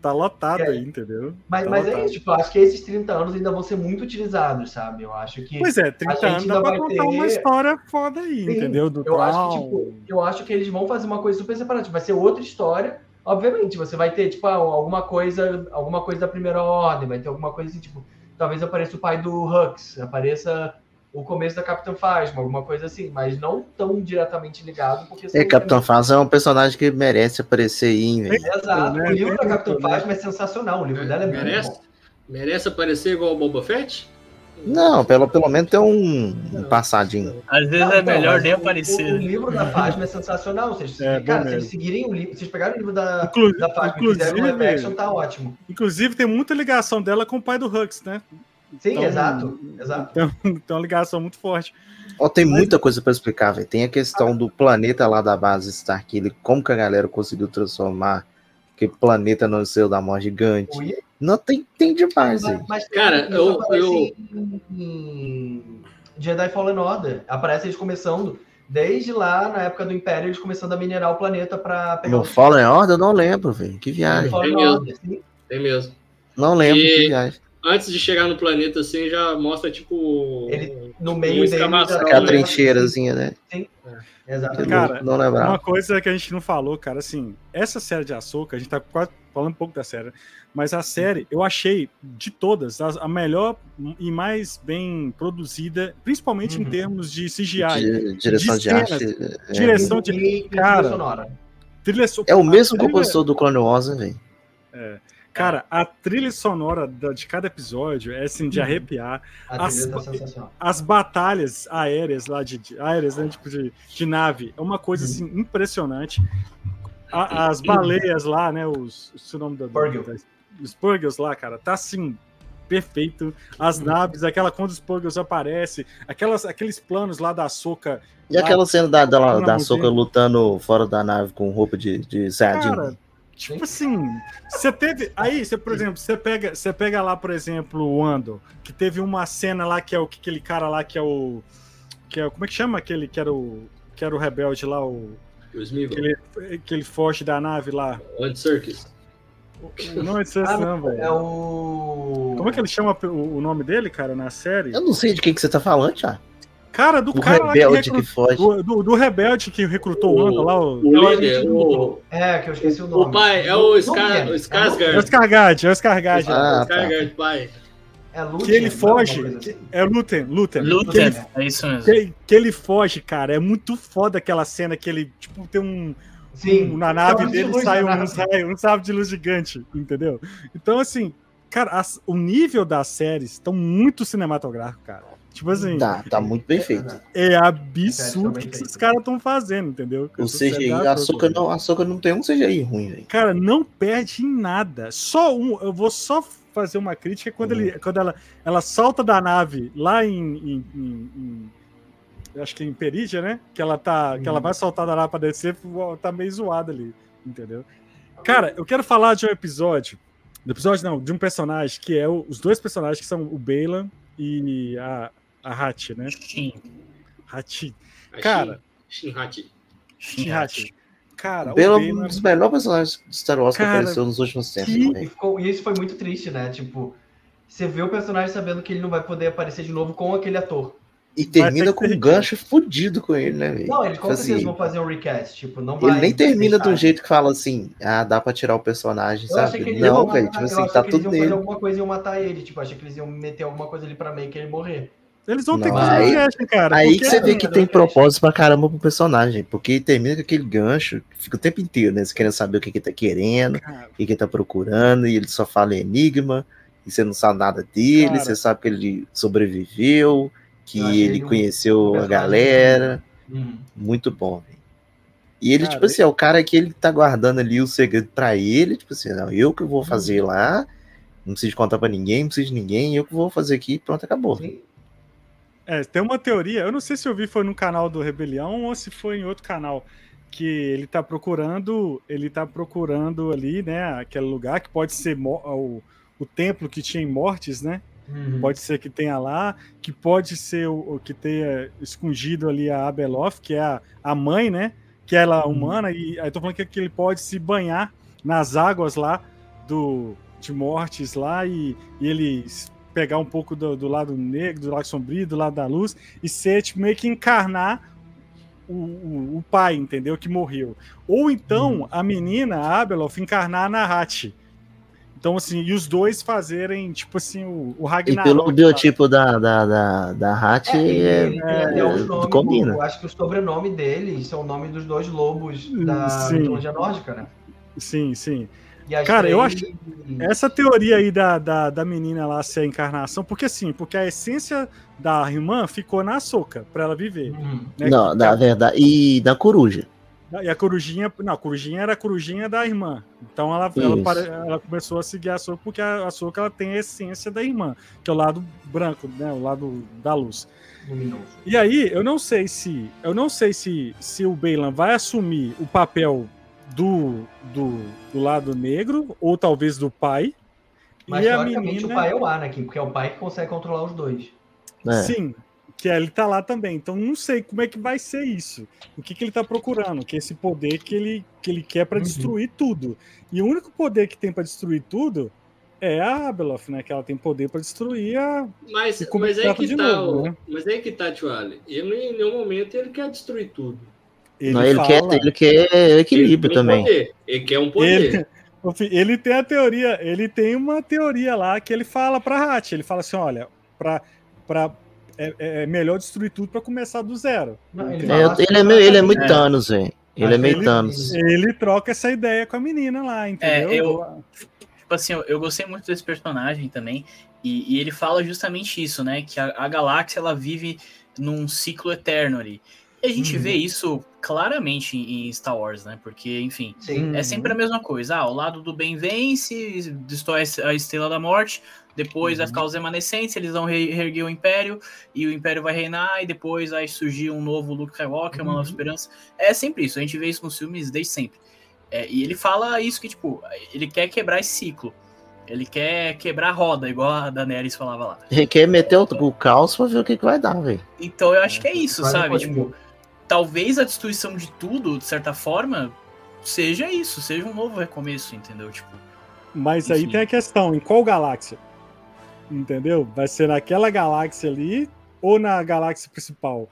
S1: Tá lotado
S6: É.
S1: aí, entendeu?
S6: Mas,
S1: Tá
S6: mas é
S1: lotado.
S6: isso, tipo, eu acho que esses 30 anos ainda vão ser muito utilizados, sabe? Eu acho que.
S1: Pois é, 30
S6: gente
S1: anos dá pra
S6: vai
S1: contar uma
S6: ter-
S1: história foda aí,
S6: Sim,
S1: entendeu? Do
S6: eu acho que, tipo, eu acho que eles vão fazer uma coisa super separada. Tipo, vai ser outra história. Obviamente, você vai ter, tipo, ah, alguma coisa, alguma coisa da primeira ordem, vai ter alguma coisa assim, tipo, talvez apareça o pai do Hux, apareça o começo da Capitã Phasma, alguma coisa assim, mas não tão diretamente ligado, porque
S2: É, Capitão Phasma é um personagem que merece aparecer aí, velho.
S6: Exato.
S1: né?
S6: O livro da Capitã
S1: né?
S6: Phasma é sensacional, o livro dela é muito
S3: merece,
S6: bom.
S3: merece aparecer igual o Boba Fett?
S2: Não, pelo, pelo menos tem um, um passadinho.
S5: Às vezes
S6: Não,
S5: é
S6: então,
S5: melhor
S6: mas
S5: nem
S6: o-
S5: aparecer.
S6: O, o livro da [laughs] Phasma é sensacional. Ou seja, se-
S1: É,
S6: cara, eles seguirem o livro, se eles pegarem o livro da,
S1: Inclu-
S6: da e um live
S1: inclusive,
S6: action, tá ótimo.
S1: inclusive, tem muita ligação dela com o pai do Hux, né?
S6: Sim,
S1: Então,
S6: exato. Exato.
S1: Então, [laughs] tem uma ligação muito forte.
S2: Ó, tem muita coisa pra explicar, velho. Tem a questão do planeta lá da base Starkiller, como que a galera conseguiu transformar aquele planeta no seu da morte gigante. Não tem, tem demais,
S6: mas,
S2: velho.
S6: mas
S3: Cara, eu- eu-
S6: Em, em Jedi Fallen Order. Aparece eles começando, desde lá, na época do Império, eles começando a minerar o planeta pra pegar
S2: No
S6: o
S2: Fallen Order, eu não lembro, velho. Que viagem.
S3: Tem mesmo.
S6: Order, sim.
S3: Tem mesmo.
S2: Não lembro,
S3: E-
S2: que viagem.
S3: Antes de chegar no planeta, assim, já mostra, tipo.
S6: Ele- No meio dele.
S2: Aquela
S3: né?
S2: trincheirazinha, né?
S6: Exatamente.
S1: Cara,
S2: não lembrava.
S1: Uma coisa que a gente não falou, cara, assim, essa série de Ahsoka, a gente tá quase falando um pouco da série, mas a série, eu achei, de todas, a, a melhor e mais bem produzida, principalmente em
S6: Uhum.
S1: termos de CGI.
S2: Di- direção de,
S1: de cenas,
S2: arte. é.
S1: direção de-
S6: E- e trilha
S1: cara,
S6: sonora.
S1: Trilha so-
S2: É o mesmo
S1: trilha-
S2: compositor do Clone Wars, né, velho?
S1: Cara, a trilha sonora da- de cada episódio é assim, de
S6: Uhum.
S1: arrepiar.
S6: A
S1: As-
S6: tá.
S1: As batalhas aéreas lá de, de- aéreas, né, tipo de, de nave, é uma coisa assim impressionante. A- as baleias lá, né, os, o nome da, os Purgles lá, cara, tá assim perfeito. As naves, aquela quando os Purgles aparecem, aquelas, aqueles planos lá da Soca,
S2: E aquela cena da, da,
S1: Lá
S2: da Soca lutando fora da nave com roupa de, de Saiyajin?
S1: cara, tipo assim, você teve, aí, você, por exemplo, você pega, você pega lá, por exemplo, o Ando, que teve uma cena lá que é o que aquele cara lá que é o que é, como é que chama aquele que era o que era o rebelde lá, o
S3: O Smeagol.
S1: que ele, que ele foge da nave lá.
S3: Andy Serkis.
S1: Não é isso
S6: Ah,
S1: não, velho.
S6: É o.
S1: Como é que ele chama o, o nome dele, cara, na série?
S2: Eu não sei de quem que você tá falando, já.
S1: Cara, do
S2: O
S1: cara lá
S2: rebelde
S1: que
S2: que foge.
S1: do, do, do rebelde que recrutou o,
S3: O-
S1: Ando lá, o,
S3: O líder,
S6: que-
S3: o,
S6: É, que eu esqueci o nome.
S3: o pai, é o, Scar,
S6: é,
S3: o
S1: é o
S3: Skarsgård.
S1: É o Scargard.
S2: Ah,
S3: o Skarsgård, pai.
S6: É
S1: que ele
S6: não,
S1: foge,
S6: assim.
S1: é o Luthen, Luthen. Que
S5: Luther,
S1: ele,
S5: é isso mesmo.
S1: que, que ele foge, cara, é muito foda aquela cena que ele, tipo, tem um,
S6: Sim.
S1: um- na nave
S6: de
S1: dele sai
S6: na
S1: um, sai um sabre de luz gigante, entendeu? Então, assim, cara, as- o nível das séries estão muito cinematográfico, cara. Tipo assim,
S2: Tá, tá muito bem feito.
S1: é absurdo o que esses caras estão fazendo, entendeu?
S2: O CGI,
S1: da
S2: a Soca não, a Ahsoka não tem um CGI ruim, velho.
S1: Cara, não perde em nada. Só um. Eu vou só fazer uma crítica quando, ele, quando ela, ela salta da nave lá em. em- em- em- acho que em Perígia, né? Que ela tá. Que ela vai saltar da nave pra descer, tá meio zoada ali. Entendeu? Cara, eu quero falar de um episódio. Do episódio, não, de um personagem que é o- os dois personagens que são o Bela e a, a Hachi, né?
S5: Shin.
S1: Hachi.
S3: A
S1: Cara.
S3: Shin- Shinhachi.
S5: Shin
S1: Hachi. Cara,
S2: Bela
S1: o
S2: é um dos melhores personagens de Star Wars que
S1: Cara,
S2: apareceu nos últimos tempos.
S1: que-
S6: E,
S2: velho.
S6: ficou- e isso foi muito triste, né? Tipo, você vê o personagem sabendo que ele não vai poder aparecer de novo com aquele ator.
S2: E termina
S1: ter
S2: com
S1: que
S2: um gancho fudido com ele, né, velho?
S6: Não, eles com
S2: Tipo assim,
S6: vão fazer um recast. Tipo, não vai
S2: Ele nem termina de um jeito que fala assim, ah, dá pra tirar o personagem,
S6: Eu
S2: sabe?
S6: que eles iam
S2: Não,
S6: matar-
S2: velho, tipo
S6: eu
S2: assim,
S6: achei
S2: tá
S6: que eles
S2: tudo
S6: iam fazer
S2: nele.
S6: alguma coisa e iam matar ele. Tipo, achei que eles iam meter alguma coisa ali pra meio que ele morrer.
S1: Eles vão ter
S2: Não,
S1: que fazer
S2: aí-
S1: cast, cara.
S2: Aí que você vê
S1: assim,
S2: que
S6: né,
S2: tem
S6: né,
S2: propósito pra caramba pro personagem, porque termina com aquele gancho, fica o tempo inteiro, né? Você querendo saber o que que ele tá querendo,
S1: cara,
S2: o que que ele tá procurando, e ele só fala enigma, e você não sabe nada dele,
S1: Cara.
S2: você sabe que ele sobreviveu, que ele
S6: um
S2: conheceu a
S6: personagem
S2: galera.
S6: Uhum.
S2: Muito bom, velho. E ele,
S1: Cara,
S2: tipo assim, é o cara que ele tá guardando ali o segredo pra ele, tipo assim, não, eu que vou fazer
S6: Uhum.
S2: lá, não preciso contar pra ninguém, não preciso de ninguém, eu que vou fazer aqui, pronto, acabou.
S6: Sim.
S1: É, tem uma teoria, eu não sei se eu vi foi no canal do Rebelião ou se foi em outro canal, que ele tá procurando, ele tá procurando ali, né, aquele lugar que pode ser o, o templo que tinha em Mortes, né?
S6: Uhum.
S1: Pode ser que tenha lá, que pode ser o, o que tenha escondido ali a Abeloth, que é a, a mãe, né? Que ela é
S6: Uhum.
S1: humana, e aí tô falando que, que ele pode se banhar nas águas lá do de mortes lá e, e ele pegar um pouco do, do lado negro, do lado sombrio, do lado da luz, e ser tipo, meio que encarnar o, o, o pai, entendeu? Que morreu. Ou então a menina, a Abeloth, encarnar a Nahat. Então, assim, e os dois fazerem, tipo assim, o, o
S2: E
S1: Ragnarok.
S2: pelo
S1: lá.
S2: biotipo da, da, da, da Hat,
S6: É,
S2: é,
S6: os nomes,
S2: combina.
S6: Eu acho que o sobrenome dele são o nome dos dois lobos da
S1: Sim.
S6: mitologia nórdica, né?
S1: Sim, sim.
S6: E
S1: Cara, eu
S6: três-
S1: Essa teoria aí da, da, da menina lá ser a encarnação, porque assim, porque a essência da irmã ficou na soca pra ela viver.
S6: Uhum.
S1: né?
S2: não, na verdade, e da coruja.
S1: E a corujinha, não, a corujinha era a corujinha da irmã. Então ela, ela, ela começou a seguir a soca porque a, a soca ela tem a essência da irmã, que é o lado branco, né, o lado da luz.
S6: Luminoso.
S1: E aí, eu não sei se. Eu não sei se, se o Bailan vai assumir o papel do, do, do lado negro, ou talvez do pai.
S6: Mas
S1: e a menina.
S6: o pai é o Anakin, porque é o pai que consegue controlar os dois.
S2: né?
S1: Sim, que ele tá lá também. Então não sei como é que vai ser isso. O que, que ele tá procurando? Que é esse poder que ele, que ele quer pra
S6: Uhum.
S1: destruir tudo. E o único poder que tem pra destruir tudo é a Abeloth, né? Que ela tem poder pra destruir a.
S3: Mas,
S1: como
S3: mas
S1: é que
S3: aí que
S1: de
S3: tá,
S1: novo, né?
S3: mas aí que tá, tio Ali. Ele em nenhum momento ele quer destruir tudo.
S1: Ele,
S2: Não, ele,
S1: fala-
S2: quer, ele quer equilíbrio
S3: ele um
S2: também.
S3: Poder. Ele quer um poder.
S1: Ele, ele tem a teoria, ele tem uma teoria lá que ele fala pra Hat, ele fala assim, olha, pra, pra, é, é melhor destruir tudo pra começar do zero.
S6: Não, ele
S2: É,
S6: assim,
S2: ele, é meio, ele é muito
S5: É.
S2: Thanos, velho. Ele é meio
S1: Ele-
S2: Thanos.
S1: Ele troca essa ideia com a menina lá, entendeu?
S5: É, eu- Tipo assim, eu, eu gostei muito desse personagem também. E, e ele fala justamente isso, né? Que a, a galáxia ela vive num ciclo eterno ali. E a gente
S6: Uhum.
S5: vê isso claramente em Star Wars, né? Porque, enfim,
S6: Sim.
S5: é sempre a mesma coisa. Ah, o lado do bem vence, destrói a Estrela da Morte, depois vai ficar os remanescentes, eles vão re- reerguer o Império, e o Império vai reinar, e depois vai surgir um novo Luke Skywalker, uma nova
S6: Uhum.
S5: esperança. É sempre isso, a gente vê isso nos filmes desde sempre. É, e ele fala isso que, tipo, ele quer quebrar esse ciclo. Ele quer quebrar a roda, igual a Daenerys falava lá.
S2: Ele quer meter o, o caos pra ver o que, que vai dar, velho.
S5: Então eu acho que é isso,
S6: no
S5: sabe? Tipo, talvez a destruição de tudo, de certa forma, seja isso, seja um novo recomeço, entendeu? Tipo,
S1: Mas aí
S5: Enfim.
S1: tem a questão, em qual galáxia? Entendeu? Vai ser naquela galáxia ali ou na galáxia principal?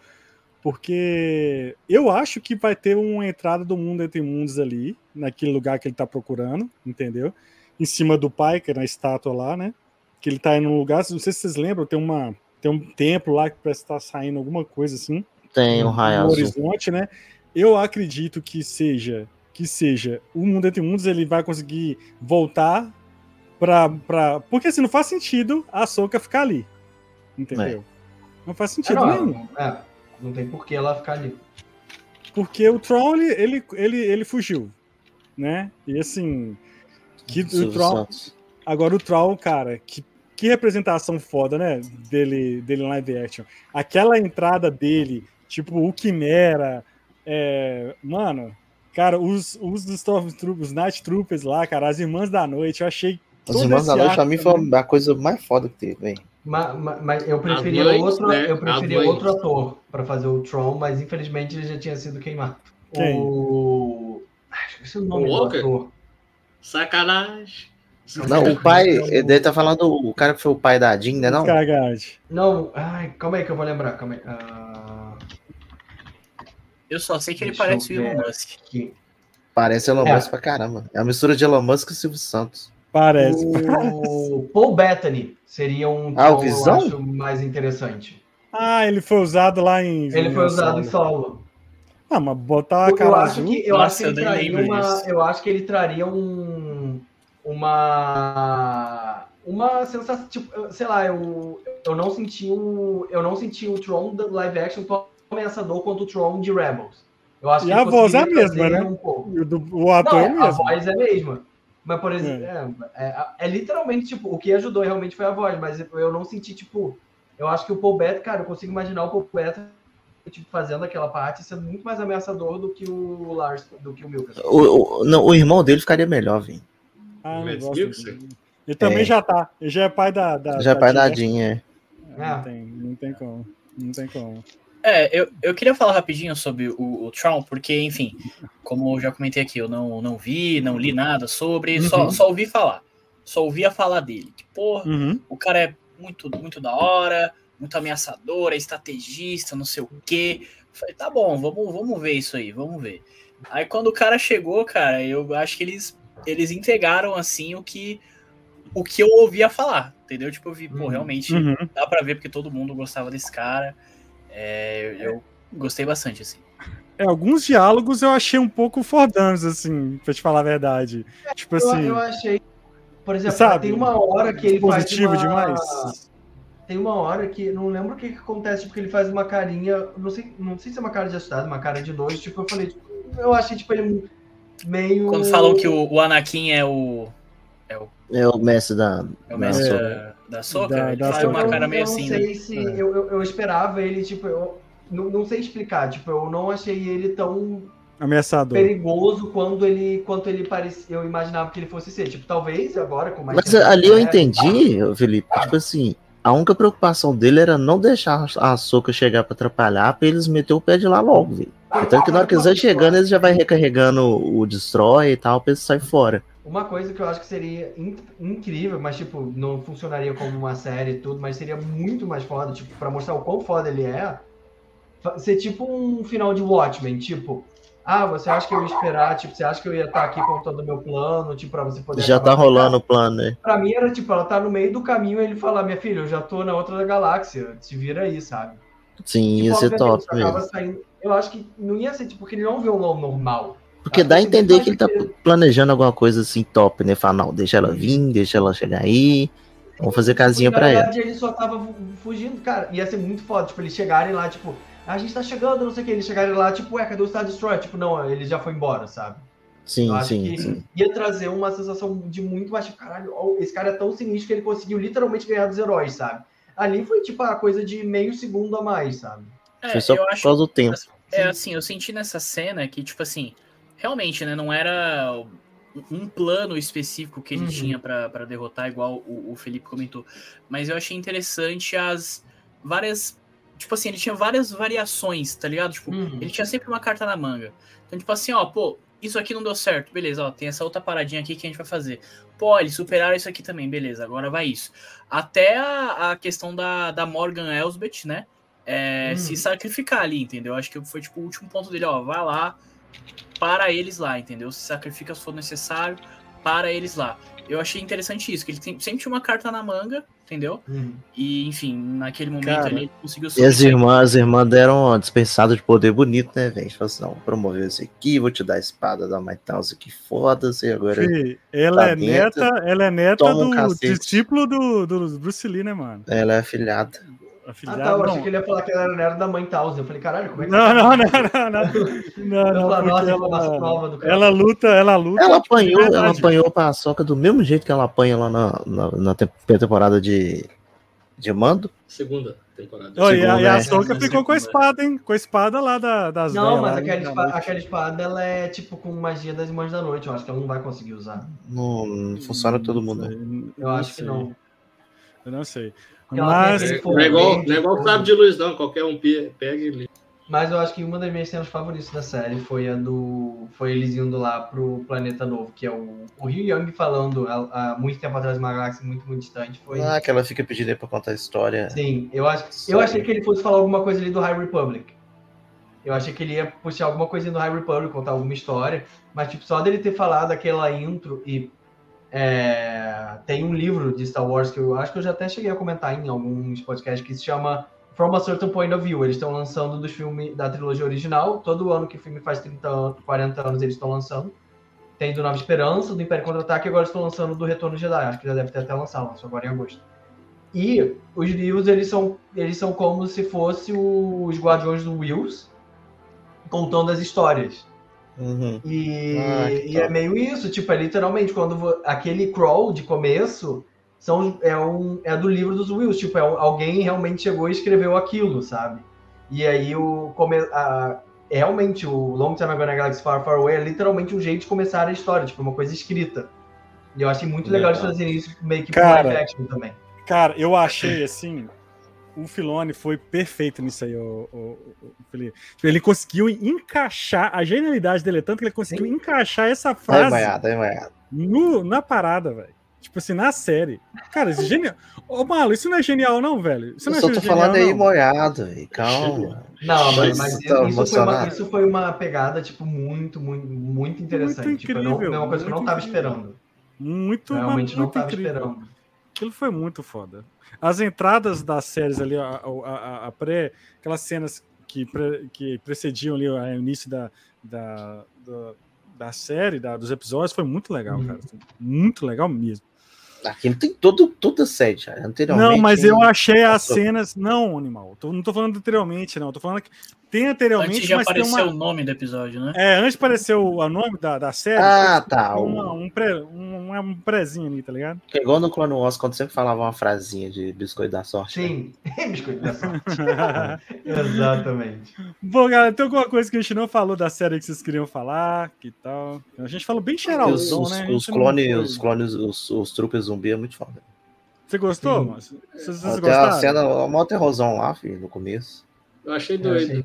S1: Porque eu acho que vai ter uma entrada do mundo entre mundos ali, naquele lugar que ele tá procurando, entendeu? Em cima do pai, que é na estátua lá, né? Que ele tá em um lugar, não sei se vocês lembram, tem uma tem um templo lá que parece estar saindo alguma coisa assim
S2: Tem um raio
S1: no
S2: azul.
S1: horizonte, né? Eu acredito que seja que seja o mundo entre mundos ele vai conseguir voltar pra, pra... porque assim não faz sentido a Soca ficar ali, entendeu? Não faz
S6: É,
S1: sentido
S6: não,
S1: nenhum,
S6: é, não tem por que ela ficar ali.
S1: porque o Tron ele, ele, ele, ele fugiu, né? E assim que o
S2: Santos.
S1: Agora o Troll, cara, que, que representação foda, né? Dele, dele em live action. Aquela entrada dele, tipo, o Quimera. é, mano, cara, os, os Stormtroopers, os Night Troopers lá, cara, as Irmãs da Noite, eu achei.
S2: As Irmãs da Noite pra mim foi a coisa mais foda que teve, velho.
S6: Mas, mas- mas eu preferia outro,
S3: né?
S6: eu preferia outro ator pra fazer o Tron, mas infelizmente ele já tinha sido queimado.
S1: Quem?
S6: O. Ah, esqueci o nome
S3: O
S6: do ator.
S3: Sacanagem.
S2: Não, o pai, ele deve tá falando o cara que foi o pai da Jean, né? Não?
S1: Cagade.
S6: Não, ai, calma aí que eu vou lembrar. Calma aí. Ah,
S5: Eu só sei que ele
S6: Deixa eu
S5: parece o Elon. Musk.
S6: que-
S2: Parece Elon
S6: É.
S2: Musk pra caramba. É uma mistura de Elon Musk e Silvio Santos.
S1: Parece.
S6: O [laughs] Paul Bettany seria um
S2: Ah,
S6: que eu
S2: Visão?
S6: acho mais interessante.
S1: Ah, ele foi usado lá em.
S6: Ele foi usado em solo.
S1: Ah, mas botar a
S6: Eu
S1: cara
S6: acho
S1: azul.
S6: que eu
S5: Nossa,
S6: acho que ele
S5: eu
S6: uma, eu acho que ele traria um uma uma sensação, tipo, sei lá, eu, eu não senti o eu não senti o Tron da live action ameaçador quanto o Tron de Rebels. Eu acho
S1: E
S6: que
S1: a voz é a mesma, né?
S6: Um.
S1: O, ator
S6: Não,
S1: é
S6: é, a
S1: mesmo.
S6: voz é a mesma. Mas, por exemplo, é. É, é literalmente, tipo, o que ajudou realmente foi a voz, mas eu não senti, tipo, eu acho que o Paul Bettany, cara, eu consigo imaginar o Paul Bettany, tipo, fazendo aquela parte sendo muito mais ameaçador do que o Lars, do que o Milka.
S2: O, o, não, o irmão dele ficaria melhor, velho.
S1: Ah. Ele também
S2: É.
S1: já tá. Ele já é pai da. da
S2: Já é pai da
S1: Jean,
S2: Jean, é.
S1: Não tem, não tem como. Não tem como.
S5: É, eu, eu queria falar rapidinho sobre o, o Tron, porque, enfim, como eu já comentei aqui, eu não, não vi, não li nada sobre, só,
S1: Uhum.
S5: só ouvi falar. Só ouvia falar dele. Que, porra,
S1: Uhum.
S5: o cara é muito, muito da hora, muito ameaçador, é estrategista, não sei o quê. Falei, tá bom, vamos, vamos ver isso aí, vamos ver. Aí quando o cara chegou, cara, eu acho que eles, eles entregaram, assim, o que, o que eu ouvia falar, entendeu? Tipo, eu vi, pô,
S6: Uhum.
S5: realmente
S1: Uhum.
S5: dá pra ver porque todo mundo gostava desse cara. É, eu gostei bastante, assim.
S1: É, alguns diálogos eu achei um pouco fordanos, assim, pra te falar a verdade. Tipo
S6: Eu,
S1: assim.
S6: eu achei, por exemplo,
S1: Sabe?
S6: tem uma hora que ele faz
S1: positivo
S6: uma,
S1: demais.
S6: Tem uma hora que, não lembro o que, que acontece, porque ele faz uma carinha, não sei, não sei se é uma cara de assustado, uma cara de nojo, tipo, eu falei, tipo, eu achei, tipo, ele meio...
S5: Quando falam que o, o Anakin é o,
S2: É o mestre da.
S5: é o
S2: da
S5: mestre
S2: Soca.
S5: Da, Soca,
S1: Da-
S5: ele
S1: da
S5: faz
S1: Soca.
S5: uma cara
S6: eu,
S5: meio
S6: eu
S5: assim,
S6: não
S5: né?
S6: sei se,
S1: É.
S6: eu, eu, eu esperava ele, tipo, eu não, não sei explicar, tipo, eu não achei ele tão
S1: Ameaçador.
S6: perigoso quando ele, quanto ele parecia, eu imaginava que ele fosse ser, tipo, talvez agora com mais...
S2: Mas ali eu
S6: né,
S2: entendi, Felipe, tipo assim, a única preocupação dele era não deixar a Soca chegar pra atrapalhar, pra eles meter o pé de lá logo, velho. Então que na hora que eles vão chegando, eles já vai recarregando o Destroy e tal, pra eles sair fora.
S6: Uma coisa que eu acho que seria in- incrível, mas tipo, não funcionaria como uma série e tudo, mas seria muito mais foda, tipo, pra mostrar o quão foda ele é, ser tipo um final de Watchmen, tipo, ah, você acha que eu ia esperar, tipo, você acha que eu ia estar aqui contando o meu plano, tipo, pra você poder
S2: Já tá rolando o plano, né?
S6: Pra mim era tipo, ela tá no meio do caminho e ele fala, minha filha, eu já tô na outra galáxia, se vira aí, sabe?
S2: Sim,
S6: Tipo,
S2: ia ser top mesmo.
S6: saindo- Eu acho que não ia ser, tipo, porque ele não é um vilão normal.
S2: Porque dá a
S6: seria
S2: entender que ele tá planejando alguma coisa assim top, né? Falar, não, deixa ela vir, deixa ela chegar aí. Vamos fazer casinha
S6: Na
S2: pra ela.
S6: verdade, ele só tava fu- fugindo, cara. Ia ser muito foda, tipo, eles chegarem lá, tipo, a gente tá chegando, não sei o que, eles chegarem lá, tipo, ué, cadê o Star Destroyer? Tipo, não, ele já foi embora, sabe?
S2: Sim,
S6: Eu acho
S2: sim,
S6: que
S2: sim.
S6: ia trazer uma sensação de muito mais, tipo, caralho, esse cara é tão sinistro que ele conseguiu literalmente ganhar dos heróis, sabe? Ali foi, tipo, a coisa de meio segundo a mais, sabe?
S5: É,
S2: Foi só por
S5: acho
S2: causa do tempo.
S5: É assim, eu senti nessa cena que, tipo assim, realmente, né, não era um plano específico que ele
S6: Uhum.
S5: tinha pra pra derrotar, igual o, o Felipe comentou. Mas eu achei interessante as várias. Tipo assim, ele tinha várias variações, tá ligado? Tipo,
S6: Uhum.
S5: ele tinha sempre uma carta na manga. Então, tipo assim, ó, pô, isso aqui não deu certo, beleza, ó, tem essa outra paradinha aqui que a gente vai fazer. Pô, eles superaram isso aqui também, beleza, agora vai isso. Até a, a questão da, da Morgan Elsbeth, né? É,
S6: Uhum.
S5: Se sacrificar ali, entendeu? Acho que foi tipo o último ponto dele, ó, vai lá, para eles lá, entendeu? Se sacrifica se for necessário, para eles lá. Eu achei interessante isso, que ele tem- sempre tinha uma carta na manga, entendeu?
S6: Uhum.
S5: E, enfim, naquele momento
S1: Cara,
S5: ali ele conseguiu
S2: E as irmãs, as irmãs deram uma dispensada de poder bonito, né, velho? Tipo assim, não, promoveu isso aqui, vou te dar a espada da Maitausa que foda-se, e agora.
S1: Fih, ela,
S2: Tá
S1: é
S2: dentro,
S1: neta, ela é neta
S2: um
S1: do
S2: cacete.
S1: discípulo do, do Bruce Lee, né, mano?
S2: Ela é afilhada.
S1: A
S6: Ah, tá, eu
S1: não.
S6: achei que ele ia falar que ela era neta da mãe Taus. Eu falei, caralho, como é que
S1: Não, não, não, não, [laughs] não. Ela,
S6: nova do cara.
S1: ela luta, ela luta.
S2: Ela
S1: de
S2: apanhou, ela apanhou pra Soca do mesmo jeito que ela apanha lá na, na, na te- temporada de, de mando.
S3: Segunda temporada.
S1: Ó, e a, e a
S2: né?
S1: Soca ficou com a espada, hein? Com a espada lá da, das
S6: Não, mas
S1: lá,
S6: aquela, aquela espada, ela é tipo com magia das Irmãs da Noite. Eu acho que ela não vai conseguir usar.
S2: Não, não funciona todo mundo.
S6: Eu acho que não.
S1: Eu não sei. Mas,
S3: É,
S6: aquele
S3: não é igual, não é igual o sábio de luz, não. Qualquer um pe- pega e lê.
S6: Mas eu acho que uma das minhas cenas favoritas da série foi a do. Foi eles indo lá pro planeta novo, que é o, o Ryu Young falando há, há muito tempo atrás uma galáxia muito, muito distante. Foi.
S2: Ah, que ela fica pedindo aí pra contar a história.
S6: Sim, eu, acho, eu achei que ele fosse falar alguma coisa ali do High Republic. Eu achei que ele ia puxar alguma coisa do High Republic, contar alguma história. Mas, tipo, só dele ter falado aquela intro e. é, tem um livro de Star Wars que eu acho que eu já até cheguei a comentar em alguns podcasts que se chama From a Certain Point of View. Eles estão lançando dos filmes da trilogia original. Todo ano que o filme faz 30 anos, 40 anos, eles estão lançando. Tem do Nova Esperança, do Império Contra-Ataque, agora estão lançando do Retorno Jedi. Acho que já deve ter até lançado, lançou agora em agosto. E os livros, eles são, eles são como se fossem os Guardiões do Wills, contando as histórias.
S2: Uhum.
S6: E,
S2: Ah,
S6: e é meio isso, tipo, é literalmente quando aquele crawl de começo são, é, um, é do livro dos Wills, tipo, é um- alguém realmente chegou e escreveu aquilo, sabe? E aí o come, a, realmente o Long Time Ago na Galaxy Far Far Away é literalmente um jeito de começar a história, tipo, uma coisa escrita. E eu achei muito legal eles
S3: Legal.
S6: fazerem isso meio que
S1: Cara,
S6: live action também.
S1: Cara, eu achei assim. O Filone foi perfeito nisso aí, o, o, o Felipe. Tipo, Ele conseguiu encaixar a genialidade dele, é tanto que ele conseguiu encaixar essa
S2: Aí,
S1: frase
S2: aí, maiado.
S1: no, na parada, velho. Tipo assim, na série. Cara, isso é genial. Ô, Malo, isso não é genial, não, velho? Isso
S2: Eu
S1: não é
S2: só tô
S1: genial,
S2: falando aí
S1: não.
S2: moiado, velho. Calma.
S6: Não, mas,
S2: Mas
S6: mas
S2: tá
S6: isso, foi uma, isso foi uma pegada, tipo, muito, muito, muito interessante.
S1: Muito
S6: tipo, eu não-
S1: incrível,
S6: é uma coisa que eu não tava
S1: incrível.
S6: esperando.
S1: Muito,
S6: Realmente não
S1: muito
S6: tava
S1: incrível.
S6: esperando.
S1: Aquilo foi muito foda. As entradas das séries ali, a, a- a- a pré, aquelas cenas que, pre- que precediam ali o início da, da, da, da série, da- dos episódios, foi muito legal,
S6: Uhum.
S1: cara. Muito legal mesmo.
S2: Aqui não tem todo, toda a série, já. Anteriormente.
S1: Não, mas eu achei as cenas. Não, animal. Tô- não tô falando anteriormente, não. Tô falando que tem anteriormente,
S5: Antes de
S1: mas tem
S5: aparecer
S1: uma.
S5: o nome do episódio, né?
S1: É, antes de aparecer o, o nome da, da série.
S2: Ah, tá.
S1: uma- um, pré, um, um prézinho ali, tá ligado?
S2: É igual no Clone Wars, quando sempre falava uma frasinha de biscoito da sorte. né?
S6: Sim, [laughs] biscoito da sorte. [laughs] Exatamente.
S1: Bom, galera, tem alguma coisa que a gente não falou da série que vocês queriam falar? Que tal? A gente falou bem
S2: E Os,
S1: geralzão,
S2: os,
S1: né?
S2: Os clones,
S1: foi-
S2: os clones, os, os troopers zumbi é muito foda.
S1: Você gostou,
S6: Sim.
S1: Márcio? Vocês, vocês
S2: Até a
S1: gostaram?
S2: cena, a mó terrorzão lá, filho, no começo.
S3: Eu achei
S6: Eu
S3: doido.
S6: achei,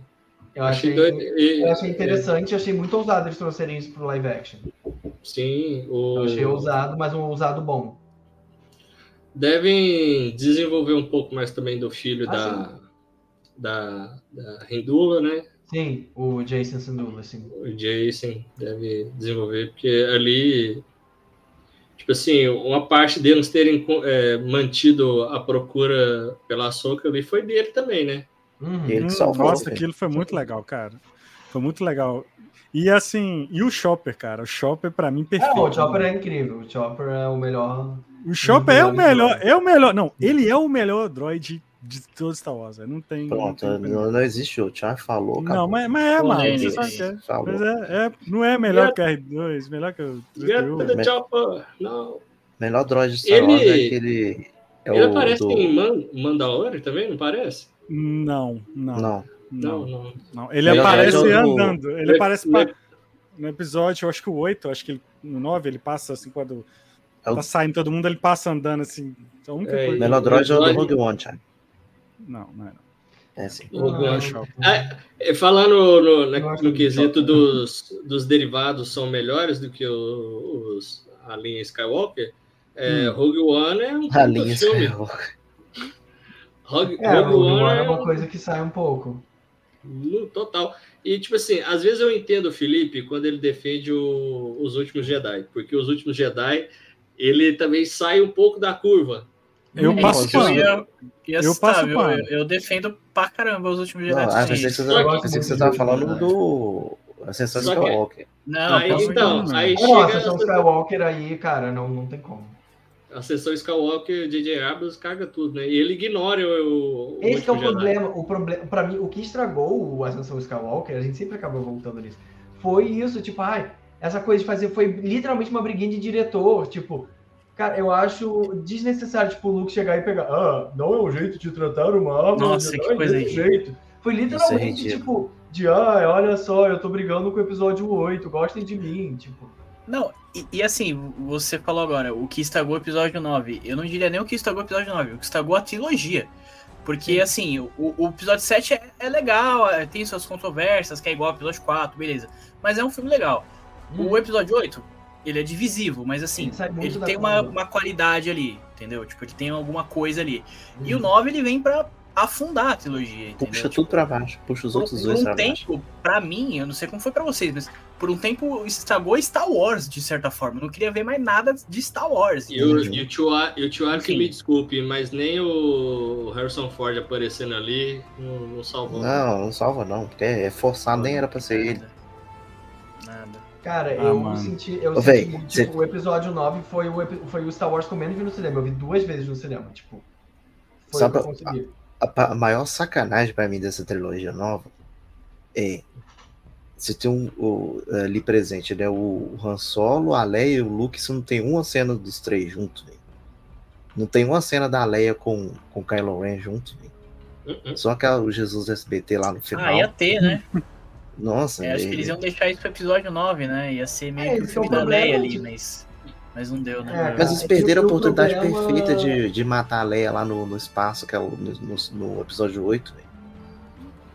S6: eu
S3: achei. E-
S6: eu achei interessante, achei muito ousado eles trouxerem isso pro live action.
S3: Sim, o...
S6: Eu achei ousado, mas um ousado bom.
S3: devem desenvolver um pouco mais também do filho
S6: Ah,
S3: da, da, da Rendula, né?
S6: Sim, o Jason Sandula, assim.
S3: O Jason deve desenvolver, porque ali, tipo assim, uma parte deles terem é, mantido a procura pela Soca ali foi dele também, né?
S6: Uhum.
S2: Ele
S1: Hum,
S2: salvou,
S1: Nossa, aquilo foi muito legal, cara. Foi muito legal. E assim, e o Chopper, cara? O Chopper, pra mim, perfeito.
S6: Não, o Chopper é incrível. O Chopper é o melhor.
S1: O Chopper é o melhor, é o melhor. Não, ele é o melhor droid de todo Star Wars. Não tem.
S2: Pronto,
S1: não, tem-
S2: não, não existe o Char falou,
S1: Não,
S2: acabou.
S1: mas, mas é, mano. Você sabe que é.
S2: Falou.
S1: Mas é, é- não é melhor que o R2, melhor que o
S3: Get
S1: 31.
S3: the
S2: né?
S3: chopper! Não.
S2: melhor droid de Star
S3: Ele-
S2: Wars é aquele. É
S3: Ele
S2: o
S3: aparece
S2: do...
S3: em Man Mandalorian também, não parece?
S1: Não, não, não.
S2: Não,
S3: Não.
S1: Ele
S2: Melhor
S1: aparece
S2: é o
S1: andando. Ele
S3: Le-
S1: aparece
S3: Le-
S1: no episódio, eu acho que o 8, acho que ele- no 9, ele passa assim, quando
S2: É o-
S1: tá saindo todo mundo, ele passa andando assim. A única
S3: É,
S1: coisa.
S2: melhor droid é o do Rogue One.
S1: Não, não é. Não.
S2: É sim.
S1: É.
S3: É, Falando no, na- no
S6: que
S3: quesito dos, dos derivados são melhores do que o- os, a linha Skywalker, é,
S1: Hum.
S3: Rogue One é um
S2: A linha
S3: filme.
S2: Skywalker.
S3: Rogue,
S6: É, o
S3: Rogue
S6: Rogue
S3: One
S6: One é uma
S3: um-
S6: coisa que sai um pouco.
S3: no total. E, tipo assim, às vezes eu entendo o Felipe quando ele defende o- os últimos Jedi, porque os últimos Jedi, ele também sai um pouco da curva.
S1: Eu
S5: É
S1: passo
S5: eu ia, ia
S1: Eu
S5: citar,
S1: passo.
S5: Eu, eu defendo pra caramba os últimos
S2: Não,
S5: Jedi.
S2: ah, pensei que você
S3: Só
S2: tava,
S3: que-
S2: pensei que você tava falando do Ascensão Skywalker.
S5: Não,
S3: aí, então,
S1: não.
S3: aí
S6: Nossa,
S3: chega
S6: são Skywalker aí, cara, não, não tem como.
S3: A sessão Skywalker, J.J. Abrams caga tudo, né? E ele ignora o, o
S6: Esse que é o problema. O problema, para mim, o que estragou o Ascensão Skywalker, a gente sempre acaba voltando nisso. Foi isso, tipo, ai, essa coisa de fazer foi literalmente uma briguinha de diretor, tipo, cara, eu acho desnecessário, tipo, o Luke chegar e pegar, ah, não é um jeito de tratar uma arma,
S5: Nossa,
S6: Jedi
S5: que coisa ridícula.
S6: jeito. Foi
S2: é
S6: literalmente, tipo, de, ai, olha só, eu tô brigando com o episódio 8, gostem de mim, tipo.
S5: Não, e, e assim, você falou agora, o que estragou o episódio 9. Eu não diria nem o que estragou o episódio 9, o que estragou a trilogia. Porque, assim, o, o episódio 7 é, é legal, é, tem suas controvérsias, que é igual ao episódio 4, beleza. Mas é um filme legal. O episódio 8, ele é divisivo, mas assim,
S6: Ele
S5: ele tem uma, uma qualidade ali, entendeu? Tipo, ele tem alguma coisa ali. E
S6: Uhum.
S5: o 9, ele vem pra afundar a trilogia, entendeu?
S2: Puxa
S5: Tipo,
S2: tudo pra baixo, puxa os
S5: por,
S2: outros
S5: por
S2: dois
S5: um
S2: pra baixo.
S5: tempo, pra mim, eu não sei como foi pra vocês, mas por um tempo estragou Star Wars, de certa forma. Eu não queria ver mais nada de Star Wars.
S3: E o, e o tio, A- e o tio Ar que me desculpe, mas nem o Harrison Ford aparecendo ali não, não salvou.
S2: Não, não salva não, porque é forçado, nem era pra ser ele.
S5: Nada. Nada.
S6: Cara,
S1: Ah,
S6: eu
S1: mano.
S6: senti. Eu
S2: Ô,
S6: senti
S2: véi,
S6: muito,
S2: cê-
S6: tipo, o episódio 9 foi o, foi o Star Wars que eu menos vi no cinema. Eu vi duas vezes no cinema. Tipo. Foi
S2: Sabe-
S6: o que eu consegui.
S2: A, a maior sacanagem pra mim dessa trilogia nova é. Você tem um, o, ali presente, né? O, o Han Solo, a Leia e o Luke, você não tem uma cena dos três juntos, velho. Não tem uma cena da Leia com, com o Kylo Ren juntos, velho.
S3: Uh, uh.
S2: Só aquela, o Jesus SBT lá no final.
S5: Ah, ia ter, né?
S2: Nossa,
S5: É, acho que eles iam deixar isso pro episódio 9, né? Ia ser meio
S6: É,
S5: que o filme
S6: é o
S5: da Leia ali, mas, mas não deu, né?
S6: É,
S2: Mas eles
S6: é
S2: perderam a
S6: que o
S2: oportunidade
S6: problema-
S2: perfeita de, de matar a Leia lá no, no espaço, que é o, no, no- episódio 8, velho.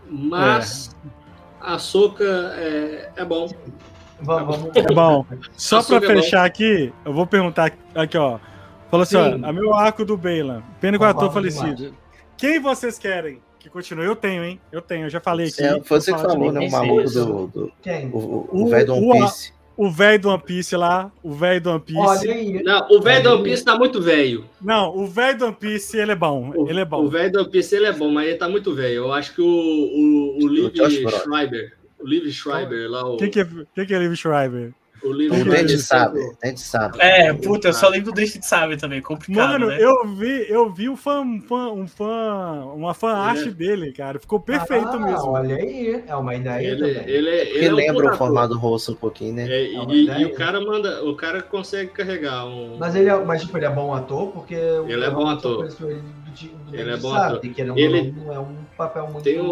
S3: Mas a Soca é, é bom.
S6: Vamos, vamos.
S1: É bom. Só pra
S3: Açúcar é
S1: fechar aqui, eu vou perguntar aqui, ó. Falou assim,
S6: Sim.
S1: ó, a meu arco do Beylan, pena que o ator falecido. Quem vocês querem que continue? Eu tenho, hein? Eu tenho, eu já falei aqui.
S2: É, foi você que falou, né? O maluco do. do
S6: Quem?
S2: o- velho do One Piece.
S1: O velho do One Piece lá, o velho do One Piece.
S6: Olha aí.
S3: Não, o velho do One Piece tá muito velho.
S1: Não, o velho do One Piece, ele é bom.
S3: O-
S1: ele é
S3: O
S1: bom.
S3: velho do One Piece ele é bom, mas ele tá muito velho. Eu acho que o, o, o Liv. Schreiber, o Liv Schreiber lá, o,
S1: Quem que é, quem que é Liv Schreiber?
S3: O Liv
S2: O
S1: Schreiber.
S2: Dente sabe, Dente sabe.
S5: É, puta, eu só lembro do Deixa de Sabe também, complicado,
S1: Mano,
S5: né?
S1: eu vi, eu vi um fã, um fã, um fã uma fan art
S3: É.
S1: dele, cara. Ficou perfeito
S6: Ah,
S1: mesmo.
S6: Olha aí. É uma ideia
S3: Ele, ele, ele é um
S2: lembra
S3: puta
S2: o formato rosto um pouquinho, né?
S3: É,
S6: É
S3: e, e o cara manda, o cara consegue carregar um.
S6: Mas ele é, mas, tipo, ele é bom ator, porque
S3: Ele é bom ator.
S6: ele
S3: Ele
S6: Dente
S3: é bom
S6: Sabe,
S3: ator.
S6: Que ele,
S3: Ele-
S6: não é um papel muito.
S3: Tem o,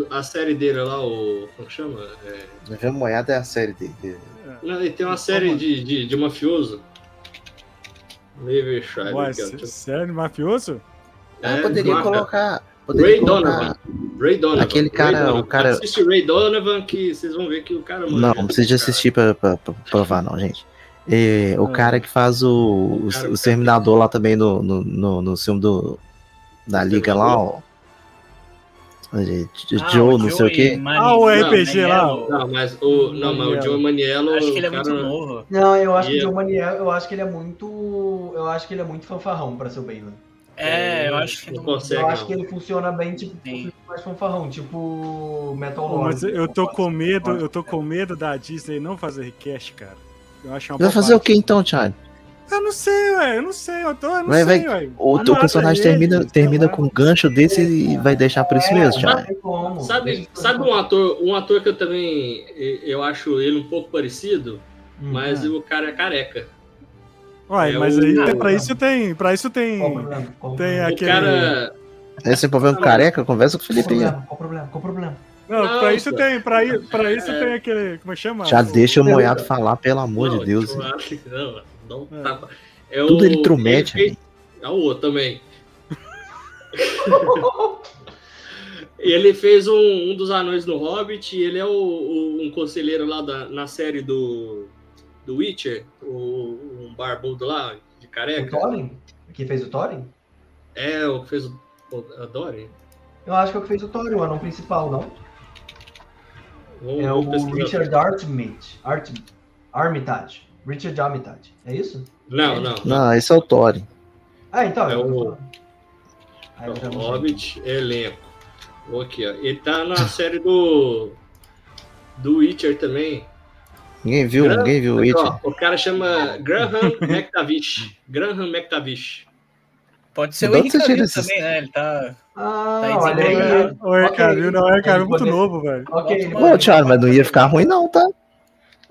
S3: o- a série dele lá, o. Como que chama? É,
S2: Navio Moiada é a série dele.
S3: Não, ele tem uma série de, de, de mafioso. Schreiber.
S1: Ué,
S3: que é o
S1: sé-
S3: tipo-
S1: sério, mafioso?
S2: Ah,
S3: É,
S2: poderia
S3: máfia.
S2: colocar. Poderia
S3: Ray
S2: colocar.
S3: Donovan. Ray Donovan.
S2: Aquele
S3: Ray
S2: cara-
S3: Donovan.
S2: o cara-
S3: Assiste Ray Donovan que vocês vão ver que o cara.
S2: Não,
S3: manja,
S2: não precisa de assistir pra, pra- pra provar, não, gente. É, o
S1: Ah.
S2: cara que faz o, o,
S3: cara-
S2: o Exterminador lá também no, no, no, no filme do, da Liga lá, ó. Gente,
S5: Ah,
S2: Joe,
S5: o
S2: não sei o quê.
S1: Ah, o
S5: não,
S1: RPG lá,
S5: Maniello.
S3: Não, mas o. Não, mas o
S1: Maniello.
S3: Joe Maniello.
S5: Acho que ele é
S3: o
S5: muito
S3: cara-
S5: novo.
S6: Não, eu acho que
S3: E
S6: o
S3: eu-
S6: Joe Maniel, eu acho que ele é muito. Eu acho que ele é muito fanfarrão pra ser o Baylor.
S5: É, eu acho que
S3: Não
S5: não.
S3: consegue.
S6: Eu acho
S3: não.
S6: que ele funciona bem, tipo,
S5: Sim.
S6: mais fanfarrão, tipo Metal Lord.
S1: mas eu tô com medo, eu tô com medo da Disney não fazer request, cara. Eu acho uma
S2: Vai fazer o que então, Thiago?
S1: Eu não sei, ué. Eu não sei, eu tô, eu não
S2: Vai-
S1: sei,
S2: vai-
S1: ué.
S2: O teu
S1: não,
S2: personagem
S1: é
S2: termina,
S1: ele,
S2: termina com um gancho desse e vai deixar por isso mesmo,
S6: É, não
S2: Thiago.
S6: tem como.
S3: Sabe, sabe um ator, um ator que eu também eu acho ele um pouco parecido,
S6: Hum,
S3: mas
S1: é.
S3: o cara é careca.
S1: Uai,
S3: É
S1: mas
S3: o-
S1: aí
S6: Ah,
S1: pra
S6: o-
S1: isso tem, pra isso tem,
S6: Qual o problema? Qual o
S1: tem
S6: problema?
S3: O
S1: aquele
S3: cara,
S2: Aí você envolvendo careca, conversa com o
S6: Qual o
S2: Felipe. aí, ó.
S6: problema? Qual o problema? Qual o problema?
S1: Não,
S3: Não,
S1: pra isso tem, pra, pra isso
S3: É.
S1: tem aquele, como é que chama?
S2: Já deixa o
S1: Não,
S2: Moiado falar, pelo amor
S3: não,
S2: de Deus.
S3: eu acho não, não
S1: É.
S3: tá- é
S2: Tudo
S3: o-
S2: ele intromete,
S3: ele fez- É o outro também. [laughs] ele fez um, um dos anões no Hobbit, e ele é o, o- um conselheiro lá da, na série do, do Witcher, o, um barbudo lá, de
S6: O
S3: careca.
S6: Thorin? Que fez o Thorin?
S3: É, o que fez o, o Dory.
S6: Eu acho que é o que fez o Thorin, o anão principal, não?
S3: Vamos,
S6: É
S3: vamos
S6: o
S3: pesquisar.
S6: Richard Armitage. Armitage. Richard Armitage. É isso?
S3: Não, não.
S2: Não, esse é o Thorin.
S6: Ah, então.
S3: É o- O. Hobbit elenco. Aqui, ó. Ele tá na [laughs] série do. Do Witcher também.
S2: Ninguém viu,
S3: Graham-
S2: ninguém viu o Witcher.
S3: ó, o cara chama Graham McTavish. Graham McTavish.
S5: Pode ser o Henrique Cavill
S2: esses-
S5: também, né? Ele tá.
S6: Ah,
S5: Tá
S6: olha aí.
S1: O Henrique
S6: Ok.
S1: Cavill, não, o Henrique Cavill é muito
S6: poder-
S1: novo, velho.
S6: Ok,
S2: Pô, Thiago, mas não ia ficar ruim, não, tá?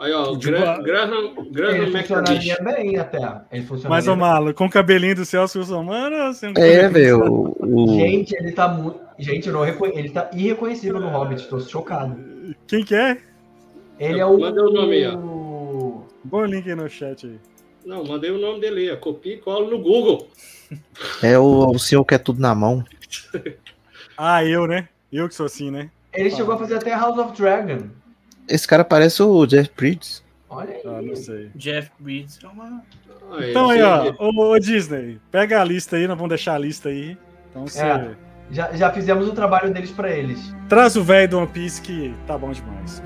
S3: Aí, ó, o
S1: Tipo,
S3: Gra
S1: a-
S3: Graham, Graham
S6: Ele
S3: McTavish.
S6: funcionaria bem até. Ele funcionaria
S1: Mas, ô. Malo, com o cabelinho do Celso Russomano, assim,
S2: É, velho. o-
S6: Gente, ele tá muito. Gente, eu não reconhe... ele tá irreconhecível no Hobbit, tô chocado.
S1: Quem que é?
S6: Ele é o.
S3: Manda o nome aí, ó.
S6: o-
S1: Bom link aí no chat aí.
S3: Não, mandei o nome dele aí. ó. Copia e cola no Google. [laughs]
S2: É o, o senhor que é tudo na mão.
S1: Ah, eu, né? Eu que sou assim, né?
S6: Ele chegou a fazer até House of Dragon.
S2: Esse cara parece o Jeff Bridges.
S6: Olha aí.
S1: Ah, não sei.
S5: Jeff Bridges é uma.
S3: Ah,
S1: Então aí, ó, ô, ô, Disney, pega a lista aí, nós vamos deixar a lista aí. Então você
S6: É. Já, já fizemos o trabalho deles pra eles.
S1: traz o velho do One Piece que tá bom demais.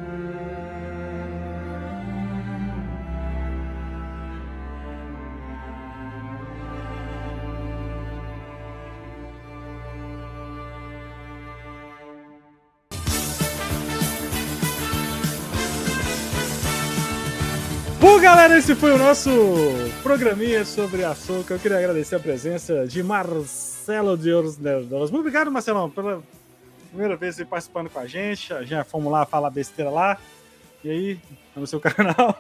S1: Bom, galera, esse foi o nosso programinha sobre a Soca. Eu queria agradecer a presença de Marcelo de Ouros Nerdolas. Muito obrigado, Marcelão, pela primeira vez participando com a gente. Já fomos lá falar besteira lá. E aí, no seu [laughs] canal.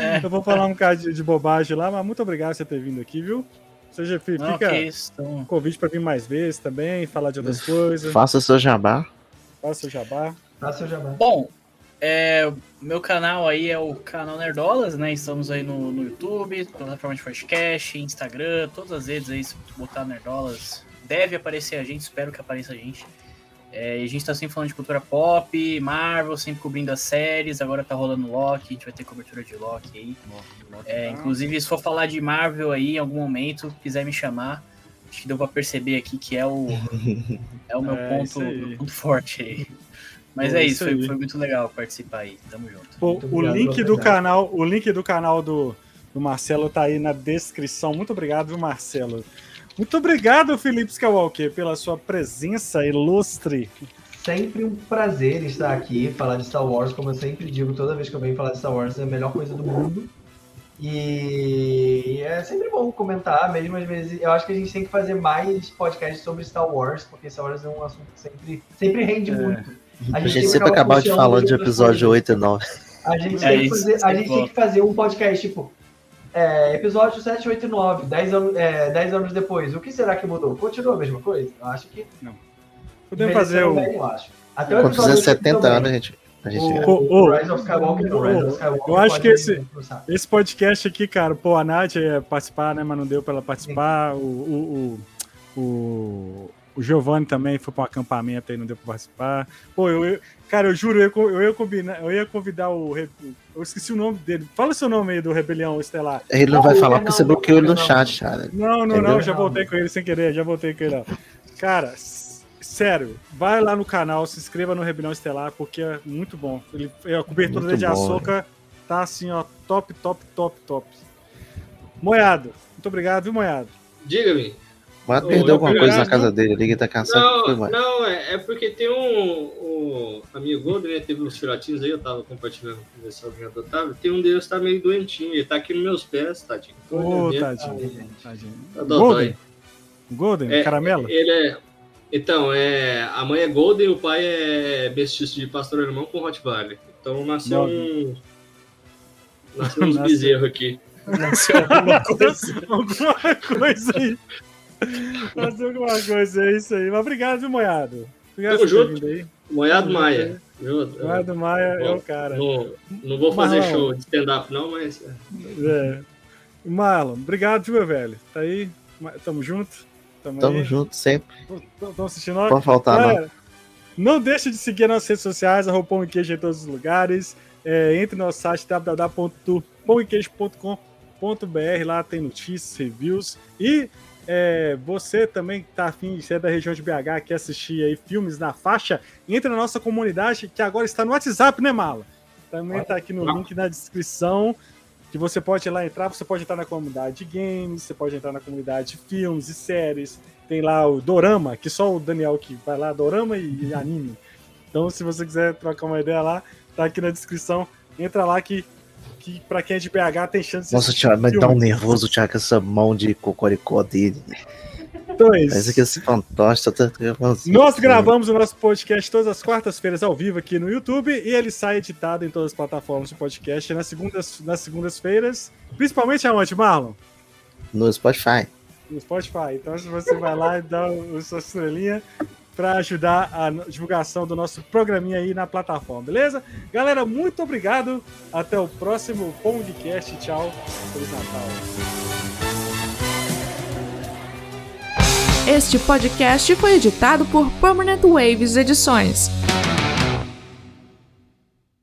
S5: É.
S1: Eu vou falar um bocado de, de bobagem lá, mas muito obrigado por você ter vindo aqui, viu? Seja, fica
S5: Não. Então,
S1: um convite para vir mais vezes também, falar de outras coisas.
S2: Faça seu jabá.
S1: Faça o jabá.
S6: Tá, seu jabá.
S5: Bom, é, meu canal aí é o canal Nerdolas, né? Estamos aí no, no YouTube, plataforma de podcast, Instagram, todas as redes aí, se botar Nerdolas, deve aparecer a gente, espero que apareça a gente. É, e a gente tá sempre falando de cultura pop, Marvel, sempre cobrindo as séries, agora tá rolando Loki, a gente vai ter cobertura de Loki aí. É, inclusive, se for falar de Marvel aí em algum momento, quiser me chamar, acho que deu pra perceber aqui que é o, [laughs] é o meu,
S1: É,
S5: ponto, meu ponto forte aí. Mas
S1: É
S5: é,
S1: isso
S5: foi, foi muito legal participar aí. Tamo junto.
S1: Pô, o link do canal, o link do canal do, do Marcelo tá aí na descrição. Muito obrigado, viu, Marcelo? Muito obrigado, Felipe Skywalker, pela sua presença ilustre.
S6: Sempre um prazer estar aqui, falar de Star Wars, como eu sempre digo, toda vez que eu venho falar de Star Wars é a melhor coisa do mundo. E é sempre bom comentar, mesmo às vezes. Eu acho que a gente tem que fazer mais podcasts sobre Star Wars, porque Star Wars é um assunto que sempre, sempre rende
S1: É.
S6: muito.
S2: A gente
S6: tem que
S2: sempre
S6: acabar
S2: acabava de falar de episódio
S6: coisas.
S2: 8 e 9.
S6: A gente,
S5: É
S6: tem, que
S5: isso,
S6: fazer, a
S5: sempre
S6: gente
S5: bom.
S6: tem que fazer um podcast tipo. é, episódio 7, 8 e 9, 10 anos, é, 10 anos depois. O que será que mudou? Continua a mesma coisa? Eu acho que.
S1: Podemos fazer o.
S6: bem, eu acho. Até o
S2: Quando fizer
S6: 8
S2: 70
S6: também.
S2: anos, a gente. A gente
S6: O, o
S1: ô,
S6: Rise of Skywalker, não, Rise of Skywalker
S1: eu acho que esse-. Esse podcast aqui, cara, pô, a Nath ia participar, né? Mas não deu pra ela participar. O, o, o, o, o Giovanni também foi pra um acampamento aí, não deu pra participar. Pô, eu, eu- cara, eu juro, eu, eu, ia combinar, eu ia convidar o. Eu esqueci o nome dele. Fala o seu nome aí do Rebelião Estelar.
S2: Ele não vai falar
S6: não,
S2: porque você bloqueou ele no
S6: não.
S2: chat, cara.
S1: Não, não, não, já voltei com ele sem querer, já voltei com ele, ó. Cara, sério, vai lá no canal, se inscreva no Rebelião Estelar, porque é muito bom. Ele, é, a cobertura
S2: Muito
S1: de
S2: bom,
S1: açúcar tá assim, ó, top, top, top, top. Moiado, muito obrigado, viu, Moiado?
S3: Diga-me.
S2: Mas perdeu alguma coisa na casa dele, ele tá cansado.
S3: Não,
S2: Foi,
S3: não é, é porque tem um, um amigo Golden, né? Teve uns filhotinhos aí, eu tava compartilhando com o pessoal que adotava. Tem um deles que tá meio doentinho, ele tá aqui nos meus pés, tadinho.
S1: Ô,
S3: Ele-
S1: tadinho, tadinho.
S3: Tá
S1: Golden? Golden,
S3: É,
S1: caramelo?
S3: Ele é. Então, é, a mãe é Golden e o pai é mestiço de pastor alemão com Rottweiler. Então nasceu um. Nasceu [laughs] uns bezerros aqui. [laughs]
S5: Nasceu alguma coisa.
S1: alguma coisa aí. Fazer alguma coisa, é isso aí. Mas obrigado, viu, Moiado? Obrigado
S3: Tamo junto.
S1: aí.
S3: Moiado Maia. Viu?
S1: Moiado Maia é o cara.
S3: Não, não vou fazer
S1: Marlon.
S3: show de stand-up, não, mas.
S1: É. Marlon, obrigado, viu, meu velho? Tá aí? Tamo junto? Tamo,
S2: Tamo
S1: aí?
S2: junto sempre.
S1: Estão assistindo nós?
S2: pode faltar, não.
S1: Galera, não deixe de seguir nas redes sociais, arroba Pão e Queijo em todos os lugares. É, entre no nosso site www.pãoequeijo.com.br, lá tem notícias, reviews. E é, você também que tá afim, se é da região de BH, quer assistir aí filmes na faixa, entre na nossa comunidade, que agora está no WhatsApp, né, Mala? Também tá aqui no link na descrição, que você pode ir lá entrar, você pode entrar na comunidade de games, você pode entrar na comunidade de filmes e séries, tem lá o Dorama, que só o Daniel que vai lá, Dorama e, e anime. Então, se você quiser trocar uma ideia lá, tá aqui na descrição. Entra lá que, que pra quem é de PH tem chance de
S2: Nossa,
S1: assistir
S2: Thiago, mas dá um nervoso, Thiago, com essa mão de cocoricó dele.
S1: Então é isso.
S2: esse fantoche tá assim.
S1: Nós gravamos o nosso podcast todas as quartas-feiras ao vivo aqui no YouTube e ele sai editado em todas as plataformas de podcast nas segundas, nas segundas-feiras, principalmente aonde, Marlon?
S2: No Spotify.
S1: No Spotify. Então, se você vai lá e dá o sua estrelinha, para ajudar a divulgação do nosso programinha aí na plataforma, beleza? Galera, muito obrigado. Até o próximo podcast. Tchau. Feliz Natal.
S7: Este podcast foi editado por Permanent Waves Edições.